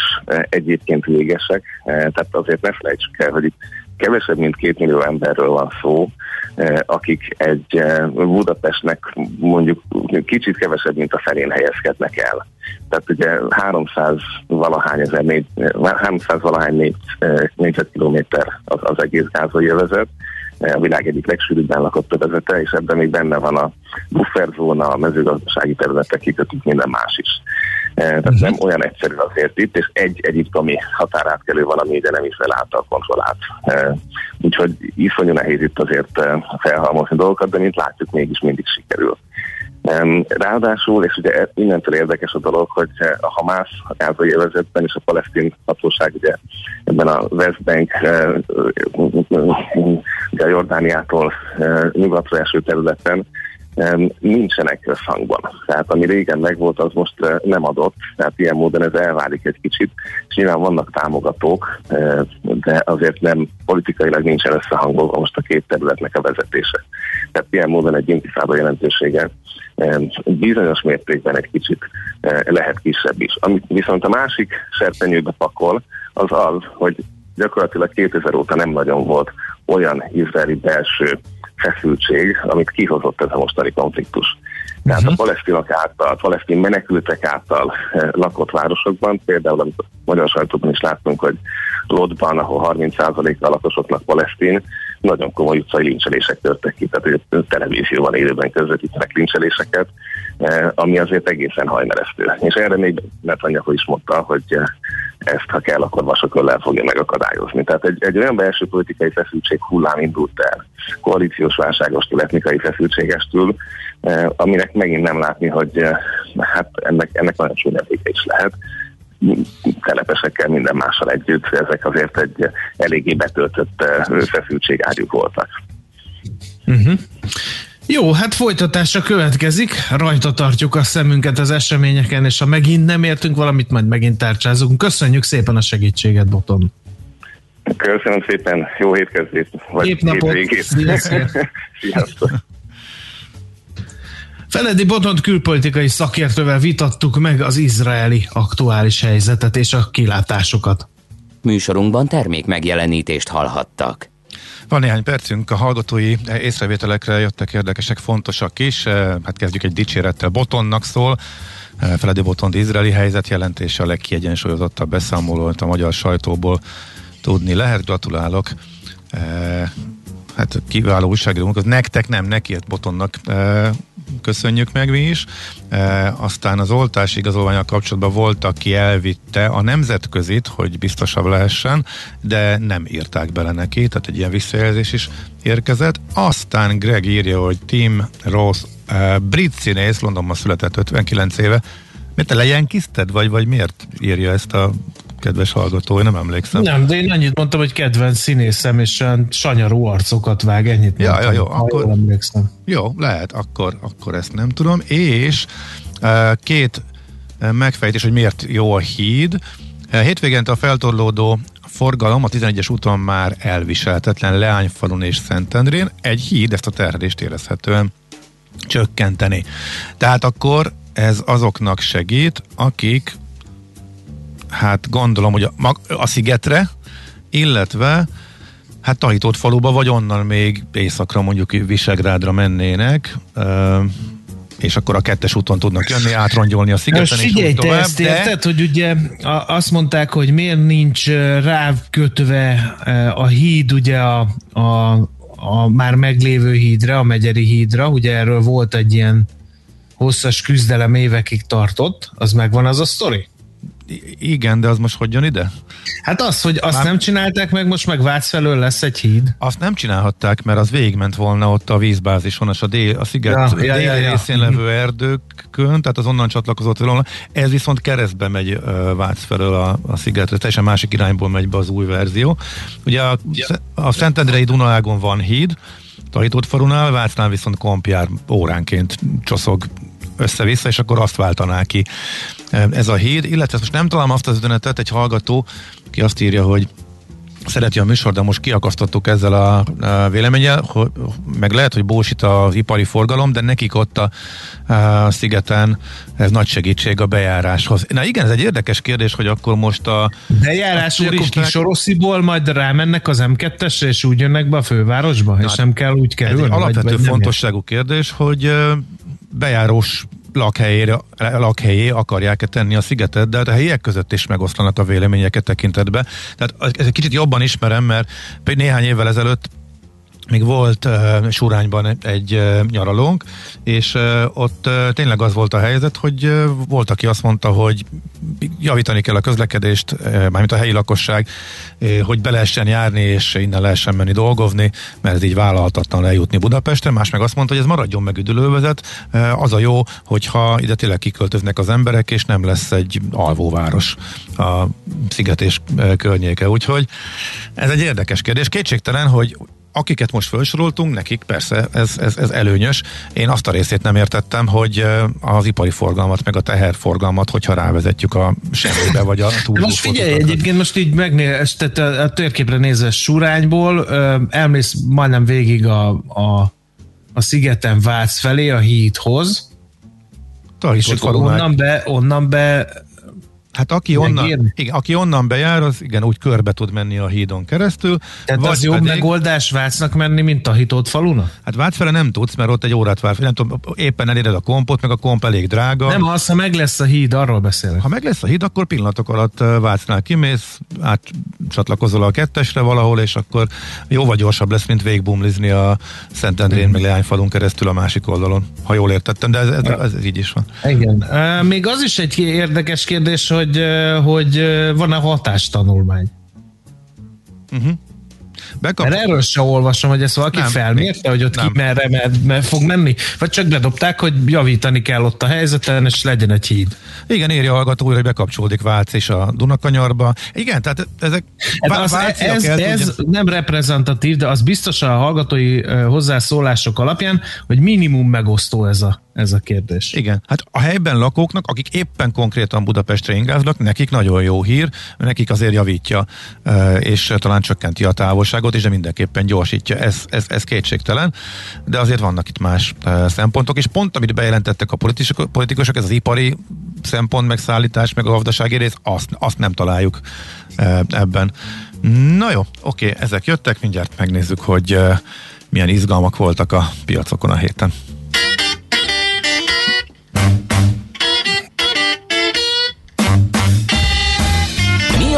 egyébként végesek, tehát azért ne felejtsük el, hogy itt kevesebb, mint két millió emberről van szó, akik egy Budapestnek mondjuk kicsit kevesebb, mint a felén helyezkednek el. Tehát ugye 300 valahány ezer, 300 valahány négyzetkilométer az, az egész gázai övezet, a világ egyik legsűrűbben lakott övezete, és ebben még benne van a bufferzóna, a mezőgazdasági területek, kikötük minden más is. E, tehát uh-huh. nem olyan egyszerű azért itt, és egy egyiptomi határátkelő valami, de nem is által kontrollált. E, úgyhogy iszonyú nehéz itt azért e, felhalmozni dolgokat, de mint látjuk, mégis mindig sikerül. Ráadásul, és ugye innentől érdekes a dolog, hogy a Hamász a gázai övezetben és a palesztin hatóság ugye ebben a West Bank, ugye a Jordániától nyugatra eső területen nincsenek összhangban. Tehát ami régen megvolt, az most nem adott, tehát ilyen módon ez elválik egy kicsit, és nyilván vannak támogatók, de azért nem politikailag nincsen összehangolva most a két területnek a vezetése. Tehát ilyen módon egy intifáda jelentősége bizonyos mértékben egy kicsit lehet kisebb is. Amit viszont a másik serpenyőbe pakol, az az, hogy gyakorlatilag 2000 óta nem nagyon volt olyan izraeli belső feszültség, amit kihozott ez a mostani konfliktus. Tehát uh-huh. a palesztinok által, a palesztin menekültek által eh, lakott városokban, például amit magyar sajtóban is láttunk, hogy Lodban, ahol 30%-a a lakosoknak palesztin, nagyon komoly utcai lincselések törtek ki, tehát televízióban élőben közvetítenek lincseléseket, eh, ami azért egészen hajmeresztő. És erre még Netanyahu is mondta, hogy eh, ezt, ha kell, akkor vasoköllel fogja megakadályozni. Tehát egy, egy olyan belső politikai feszültség hullám indult el, koalíciós válságostól, etnikai feszültségestől, eh, aminek megint nem látni, hogy eh, hát ennek, ennek nagyon csúnya is lehet telepesekkel, minden mással együtt, ezek azért egy eléggé betöltött eh, feszültségágyuk voltak. Uh-huh. Jó, hát folytatásra következik, rajta tartjuk a szemünket az eseményeken, és ha megint nem értünk valamit, majd megint tárcsázunk. Köszönjük szépen a segítséget, Boton. Köszönöm szépen, jó hétkezdést. Vagy Szép napot. (laughs) Sziasztok. Feledi Botont külpolitikai szakértővel vitattuk meg az izraeli aktuális helyzetet és a kilátásokat. Műsorunkban termék megjelenítést hallhattak. Van néhány percünk, a hallgatói észrevételekre jöttek érdekesek, fontosak is. Eh, hát kezdjük egy dicsérettel. Botonnak szól. Eh, Feledi Botont izraeli helyzet jelentése a legkiegyensúlyozottabb beszámolót a magyar sajtóból tudni lehet. Gratulálok eh, hát kiváló újságírónk, nektek nem, neki Botonnak köszönjük meg mi is. E, aztán az oltás igazolványal kapcsolatban volt, aki elvitte a nemzetközit, hogy biztosabb lehessen, de nem írták bele neki, tehát egy ilyen visszajelzés is érkezett. Aztán Greg írja, hogy Tim Ross, e, brit színész, Londonban született 59 éve, Miért te lejenkizted, vagy, vagy miért írja ezt a kedves hallgató, én nem emlékszem. Nem, de én annyit mondtam, hogy kedvenc színészem, és olyan sanyarú arcokat vág, ennyit ja, mondtam, ja, jó, akkor, emlékszem. Jó, lehet, akkor, akkor ezt nem tudom. És uh, két megfejtés, hogy miért jó a híd. Uh, hétvégén a feltorlódó forgalom a 11-es úton már elviselhetetlen Leányfalun és Szentendrén. Egy híd ezt a terhelést érezhetően csökkenteni. Tehát akkor ez azoknak segít, akik hát gondolom, hogy a, a szigetre, illetve hát Tahitót faluba, vagy onnan még északra mondjuk Visegrádra mennének, és akkor a kettes úton tudnak jönni, átrongyolni a szigeten, Most figyelj, és úgy tovább, ezt de... érted, hogy ugye azt mondták, hogy miért nincs rákötve a híd ugye a, a, a már meglévő hídra, a Megyeri hídra, ugye erről volt egy ilyen hosszas küzdelem évekig tartott, az megvan az a sztori? Igen, de az most hogy jön ide? Hát az, hogy azt Már... nem csinálták meg, most meg Vác felől lesz egy híd. Azt nem csinálhatták, mert az végigment volna ott a vízbázison, a, dél, a sziget ja, déli ja, ja, ja. részén levő erdőkön, tehát az onnan csatlakozott volna. Ez viszont keresztbe megy Vác felől a, a szigetre, teljesen másik irányból megy be az új verzió. Ugye a, ja. a Szentendrei Dunaágon van híd, Tahitott falunál, Vácnál viszont kompjár óránként csoszog össze-vissza, és akkor azt váltaná ki ez a híd, illetve most nem találom azt az üzenetet, egy hallgató, ki azt írja, hogy szereti a műsor, de most kiakasztottuk ezzel a, a véleménnyel, hogy, meg lehet, hogy bósít az ipari forgalom, de nekik ott a, a szigeten ez nagy segítség a bejáráshoz. Na igen, ez egy érdekes kérdés, hogy akkor most a Bejárás, a turisták... hogy akkor Kisorosziból majd rámennek az M2-esre, és úgy jönnek be a fővárosba, Na, és nem kell úgy kerülni? Ez egy alapvető vagy, vagy fontosságú kérdés, hogy bejárós lakhelyére, lakhelyé akarják-e tenni a szigetet, de hát a helyiek között is megoszlanak a véleményeket tekintetbe. Tehát ez egy kicsit jobban ismerem, mert néhány évvel ezelőtt még volt uh, Surányban egy uh, nyaralónk, és uh, ott uh, tényleg az volt a helyzet, hogy uh, volt, aki azt mondta, hogy javítani kell a közlekedést, uh, mármint a helyi lakosság, uh, hogy be lehessen járni, és innen lehessen menni dolgozni, mert ez így vállalhatatlan eljutni Budapestre. Más meg azt mondta, hogy ez maradjon meg üdülővezet. Uh, az a jó, hogyha ide tényleg kiköltöznek az emberek, és nem lesz egy alvóváros a sziget és uh, környéke. Úgyhogy ez egy érdekes kérdés. Kétségtelen, hogy akiket most felsoroltunk, nekik persze ez, ez, ez előnyös. Én azt a részét nem értettem, hogy az ipari forgalmat, meg a teherforgalmat, hogyha rávezetjük a semmibe, vagy a túlzó Most figyelj, egyébként most így megnéz, tehát a, a térképre nézve Surányból, elmész majdnem végig a, a, a szigeten Vác felé, a hídhoz, és akkor onnan be, onnan be Hát aki onnan, igen, aki onnan bejár, az igen, úgy körbe tud menni a hídon keresztül. Tehát az jobb pedig, megoldás Vácnak menni, mint a hitott faluna? Hát Vác fele nem tudsz, mert ott egy órát vár, nem tudom, éppen eléred a kompot, meg a komp elég drága. Nem, az, ha meg lesz a híd, arról beszélek. Ha meg lesz a híd, akkor pillanatok alatt Vácnál kimész, át csatlakozol a kettesre valahol, és akkor jóval gyorsabb lesz, mint végbumlizni a Szentendrén, mm. meg Leányfalun keresztül a másik oldalon, ha jól értettem, de ez, ez, ez, ez így is van. Igen. Még az is egy érdekes kérdés, hogy hogy, hogy van-e hatástanulmány. Uh-huh. Mert erről se olvasom, hogy ezt valaki nem, felmérte, hogy ott nem. ki merre mer, mer fog menni, vagy csak bedobták, hogy javítani kell ott a helyzeten, és legyen egy híd. Igen, írja a hallgató újra, hogy bekapcsolódik Vác és a Dunakanyarba. Igen, tehát ezek hát az, ez, ez, ez nem reprezentatív, de az biztos a hallgatói hozzászólások alapján, hogy minimum megosztó ez a ez a kérdés. Igen, hát a helyben lakóknak, akik éppen konkrétan Budapestre ingáznak, nekik nagyon jó hír, nekik azért javítja, és talán csökkenti a távolságot, és de mindenképpen gyorsítja, ez, ez, ez kétségtelen, de azért vannak itt más szempontok, és pont amit bejelentettek a politikusok, ez az ipari szempont, meg szállítás, meg a gazdasági rész, azt, azt nem találjuk ebben. Na jó, oké, ezek jöttek, mindjárt megnézzük, hogy milyen izgalmak voltak a piacokon a héten.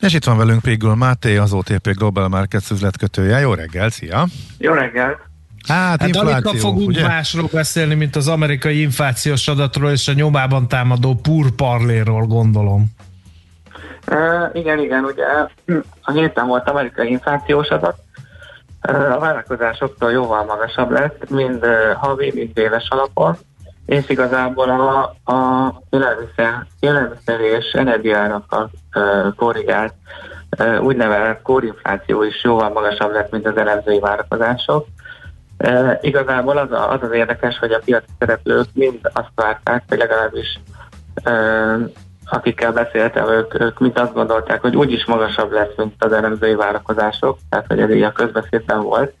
És itt van velünk Pégül Máté, az OTP Global Markets üzletkötője. Jó reggel, szia! Jó reggel! Hát, hát infláció, fogunk ugye? másról beszélni, mint az amerikai inflációs adatról és a nyomában támadó purparléről, gondolom. Uh, igen, igen, ugye a héten volt amerikai inflációs adat, uh, a várakozásoktól jóval magasabb lett, mind uh, havi, mind éves alapon, és igazából a, a élelmiszer, élelmiszer és energiárakkal uh, korrigált úgynevezett kórinfláció is jóval magasabb lett, mint az elemzői várakozások. Uh, igazából az, a, az az érdekes, hogy a piaci szereplők mind azt várták, hogy legalábbis uh, akikkel beszéltem, ők, ők mind azt gondolták, hogy úgyis magasabb lesz, mint az elemzői várakozások, tehát hogy ez így a közbeszédben volt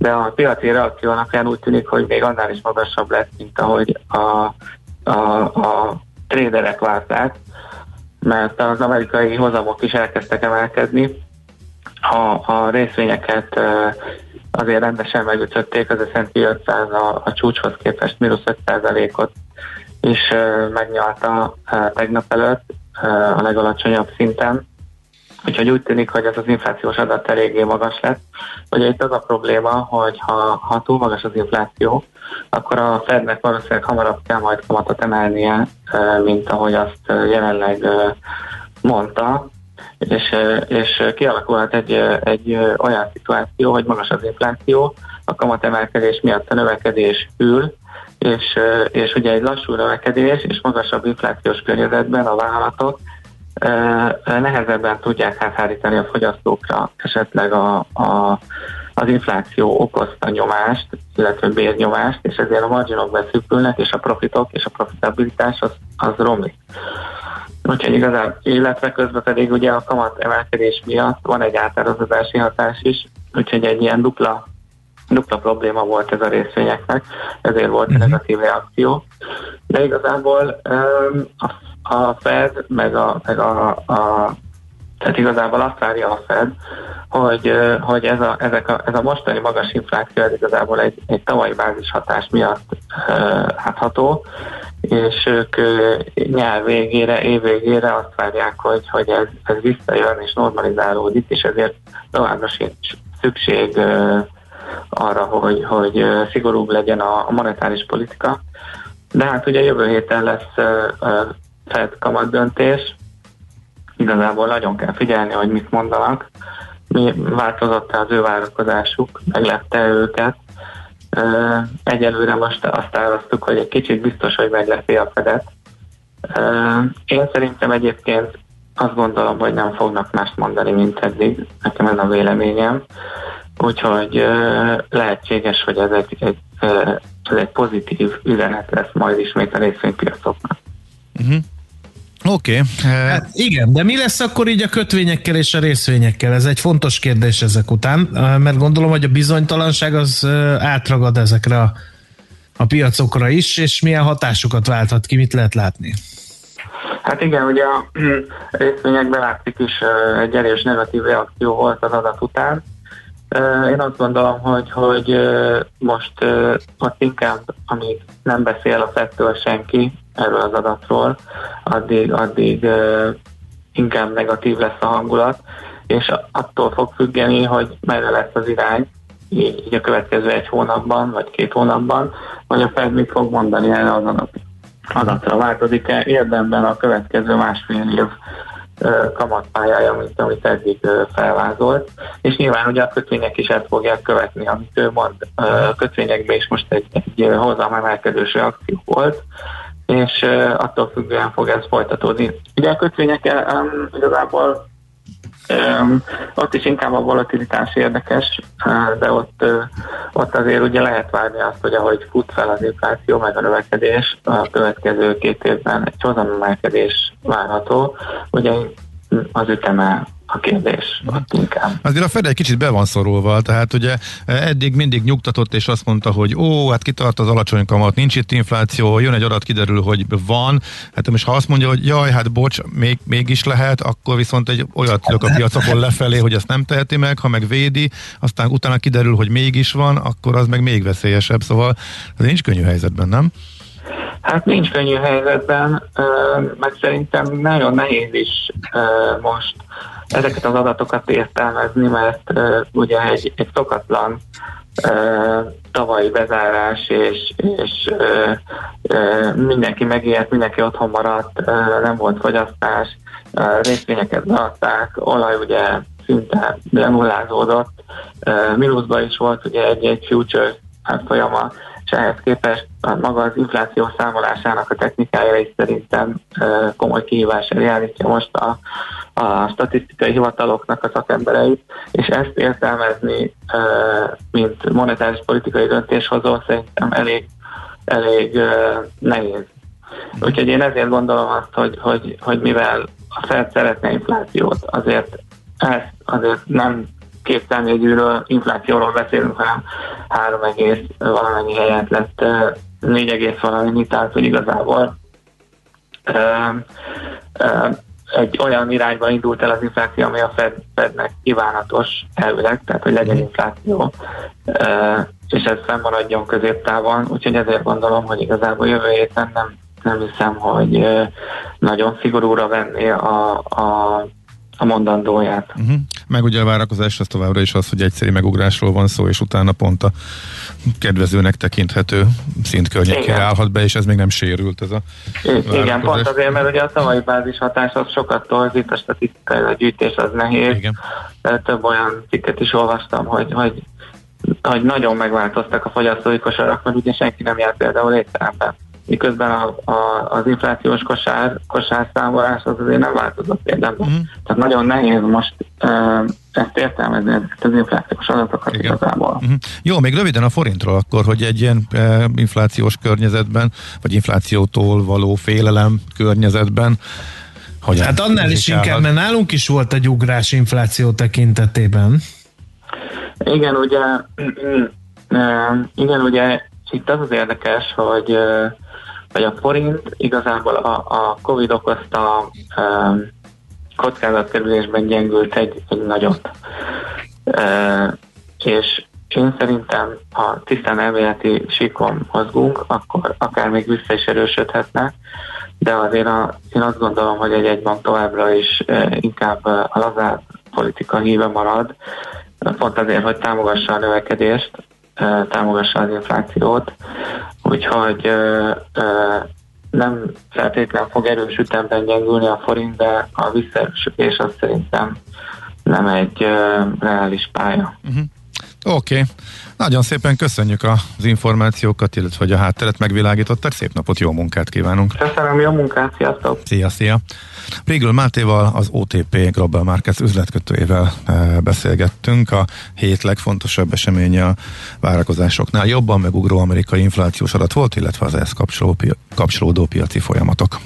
de a piaci reakció alapján úgy tűnik, hogy még annál is magasabb lesz, mint ahogy a, a, a tréderek várták. mert az amerikai hozamok is elkezdtek emelkedni. A, a részvényeket azért rendesen megütötték, az S&P 500 a, a csúcshoz képest mínusz 5%-ot is megnyalta tegnap előtt a legalacsonyabb szinten. Úgyhogy úgy tűnik, hogy ez az inflációs adat eléggé magas lett. Ugye itt az a probléma, hogy ha, ha túl magas az infláció, akkor a Fednek valószínűleg hamarabb kell majd kamatot emelnie, mint ahogy azt jelenleg mondta, és, és kialakulhat egy, egy olyan szituáció, hogy magas az infláció, a kamatemelkedés miatt a növekedés ül, és, és ugye egy lassú növekedés és magasabb inflációs környezetben a vállalatok nehezebben tudják áthárítani a fogyasztókra esetleg a, a, az infláció okozta nyomást, illetve bérnyomást, és ezért a marginok beszűkülnek, és a profitok és a profitabilitás az, az romlik. Úgyhogy igazán, illetve közben pedig ugye a kamat emelkedés miatt van egy átárazodási hatás is, úgyhogy egy ilyen dupla, dupla probléma volt ez a részvényeknek, ezért volt uh-huh. negatív reakció. De igazából um, a, a Fed, meg a, meg a, a tehát igazából azt várja a Fed, hogy, hogy ez, a, ezek a, ez a mostani magas infláció ez igazából egy, egy tavalyi bázis hatás miatt uh, látható, és ők nyár végére, év végére azt várják, hogy, hogy ez, ez visszajön és normalizálódik, és ezért továbbra sincs szükség arra, hogy, hogy szigorúbb legyen a monetáris politika. De hát ugye jövő héten lesz Fed kamat döntés, igazából nagyon kell figyelni, hogy mit mondanak, mi változott az ő várakozásuk, meglepte őket, Egyelőre most azt áraztuk, hogy egy kicsit biztos, hogy meglepi a fedet. Én szerintem egyébként azt gondolom, hogy nem fognak mást mondani, mint eddig. Nekem ez a véleményem. Úgyhogy lehetséges, hogy ez egy, egy, ez egy pozitív üzenet lesz majd ismét a részvénypiacoknak. Uh-huh. Oké. Okay. Hát igen, de mi lesz akkor így a kötvényekkel és a részvényekkel? Ez egy fontos kérdés ezek után, mert gondolom, hogy a bizonytalanság az átragad ezekre a, a piacokra is, és milyen hatásokat válthat ki, mit lehet látni? Hát igen, ugye a (clears throat) részvényekben látszik is egy erős negatív reakció volt az adat után. Én azt gondolom, hogy, hogy most ott inkább, amíg nem beszél a fettől senki, erről az adatról, addig, addig inkább negatív lesz a hangulat, és attól fog függeni, hogy merre lesz az irány, így, így a következő egy hónapban, vagy két hónapban, vagy a Fed mit fog mondani erre az adat, adatra. Változik-e érdemben a következő másfél év kamatpályája, mint amit eddig felvázolt. És nyilván ugye a kötvények is ezt fogják követni, amit ő mond. A kötvényekben is most egy, egy hozamemelkedős reakció volt, és attól függően fog ez folytatódni. Ugye a kötvények um, igazából um, ott is inkább a volatilitás érdekes, de ott, ott azért ugye lehet várni azt, hogy ahogy fut fel az infláció, meg a növekedés, a következő két évben egy hozamemelkedés várható. Ugye az üteme a kérdés ott inkább. Azért a Fed egy kicsit be van szorulva, tehát ugye eddig mindig nyugtatott és azt mondta, hogy ó, hát kitart az alacsony kamat, nincs itt infláció, jön egy adat, kiderül, hogy van. Hát most ha azt mondja, hogy jaj, hát bocs, még, mégis lehet, akkor viszont egy olyat lök a piacokon lefelé, hogy ezt nem teheti meg, ha meg védi, aztán utána kiderül, hogy mégis van, akkor az meg még veszélyesebb, szóval ez nincs könnyű helyzetben, nem? Hát nincs könnyű helyzetben, meg szerintem nagyon nehéz is most ezeket az adatokat értelmezni, mert ugye egy, egy szokatlan tavalyi bezárás, és, és mindenki megijedt, mindenki otthon maradt, nem volt fogyasztás, részvényeket beadták, olaj ugye szinte lenullázódott, mínuszban is volt ugye egy-egy future folyama, és ehhez képest a maga az infláció számolásának a technikája is szerintem komoly kihívás elé állítja most a, a statisztikai hivataloknak a szakembereit, és ezt értelmezni, mint monetáris politikai döntéshozó szerintem elég, elég nehéz. Úgyhogy én ezért gondolom azt, hogy, hogy, hogy mivel a Fed szeretne inflációt, azért ezt azért nem két számjegyűről, inflációról beszélünk, hanem három egész valamennyi helyet lett négy egész valamennyi, tehát hogy igazából egy olyan irányba indult el az infláció, ami a Fed, Fednek kívánatos elvileg, tehát hogy legyen infláció, és ez fennmaradjon középtávon, úgyhogy ezért gondolom, hogy igazából jövő héten nem, nem hiszem, hogy nagyon szigorúra venni a, a a mondandóját. Uh-huh. Meg ugye a várakozás az továbbra is az, hogy egyszeri megugrásról van szó, és utána pont a kedvezőnek tekinthető szint környékére állhat be, és ez még nem sérült ez a Igen, pont azért, mert ugye a tavalyi bázis hatás az sokat torzít, a statisztikai a gyűjtés az nehéz. Igen. Több olyan cikket is olvastam, hogy, hogy, hogy nagyon megváltoztak a fogyasztói kosarak, mert ugye senki nem járt például étteremben miközben a, a, az inflációs kosár, kosárszámolás az azért nem változott például. Uh-huh. Tehát nagyon nehéz most uh, ezt értelmezni, ezeket az inflációs adatokat Igen. igazából. Uh-huh. Jó, még röviden a forintról akkor, hogy egy ilyen uh, inflációs környezetben, vagy inflációtól való félelem környezetben hogy Hát annál is inkább, mert nálunk is volt egy ugrás infláció tekintetében. Igen, ugye, igen, ugye itt az az érdekes, hogy vagy a forint igazából a, a Covid okozta um, kockázatkerülésben gyengült egy, egy nagyot. Uh, és én szerintem, ha tisztán elméleti síkon mozgunk, akkor akár még vissza is erősödhetne, de azért a, én azt gondolom, hogy egy egybank továbbra is uh, inkább a lazább politika híve marad, pont azért, hogy támogassa a növekedést, támogassa az inflációt, úgyhogy nem feltétlenül fog erős ütemben gyengülni a forint, de a visszaerősödés az szerintem nem egy reális pálya. Uh-huh. Oké. Okay. Nagyon szépen köszönjük az információkat, illetve hogy a hátteret megvilágítottak. Szép napot, jó munkát kívánunk! Köszönöm, jó munkát, sziasztok! Szia, szia! Prégül Mátéval, az OTP Global Markets üzletkötőjével e, beszélgettünk. A hét legfontosabb eseménye a várakozásoknál jobban megugró amerikai inflációs adat volt, illetve az ehhez kapcsolódó piaci folyamatok.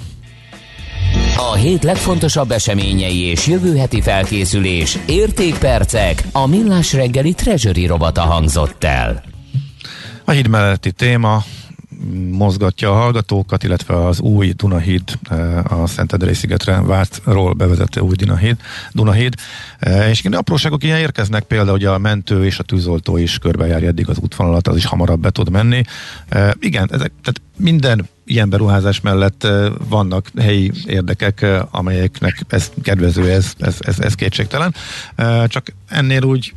A hét legfontosabb eseményei és jövő heti felkészülés, értékpercek, a millás reggeli treasury robata hangzott el. A híd melletti téma mozgatja a hallgatókat, illetve az új Dunahíd, eh, a Szentendrei szigetre vártról bevezető új Dunahíd, Dunahíd. Eh, és apróságok ilyen érkeznek, például, hogy a mentő és a tűzoltó is körbejárja eddig az útvonalat, az is hamarabb be tud menni. Eh, igen, ezek, tehát minden ilyen beruházás mellett vannak helyi érdekek, amelyeknek ez kedvező, ez, ez, ez, ez kétségtelen. Csak ennél úgy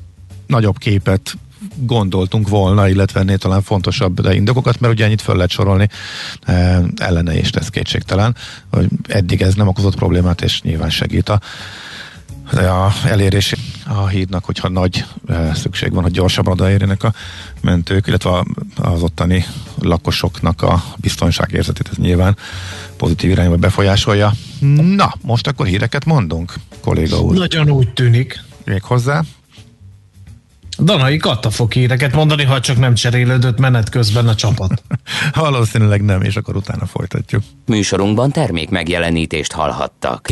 nagyobb képet gondoltunk volna, illetve ennél talán fontosabb de indokokat, mert ugye ennyit föl lehet sorolni e, ellene is ez kétségtelen, hogy eddig ez nem okozott problémát, és nyilván segít a, a elérés a hídnak, hogyha nagy e, szükség van, hogy gyorsabban odaérjenek a mentők, illetve az ottani lakosoknak a biztonságérzetét, ez nyilván pozitív irányba befolyásolja. Na, most akkor híreket mondunk, kolléga úr. Nagyon úgy tűnik. Még hozzá? Danai Katta fog híreket mondani, ha csak nem cserélődött menet közben a csapat. (laughs) Valószínűleg nem, és akkor utána folytatjuk. Műsorunkban termék megjelenítést hallhattak.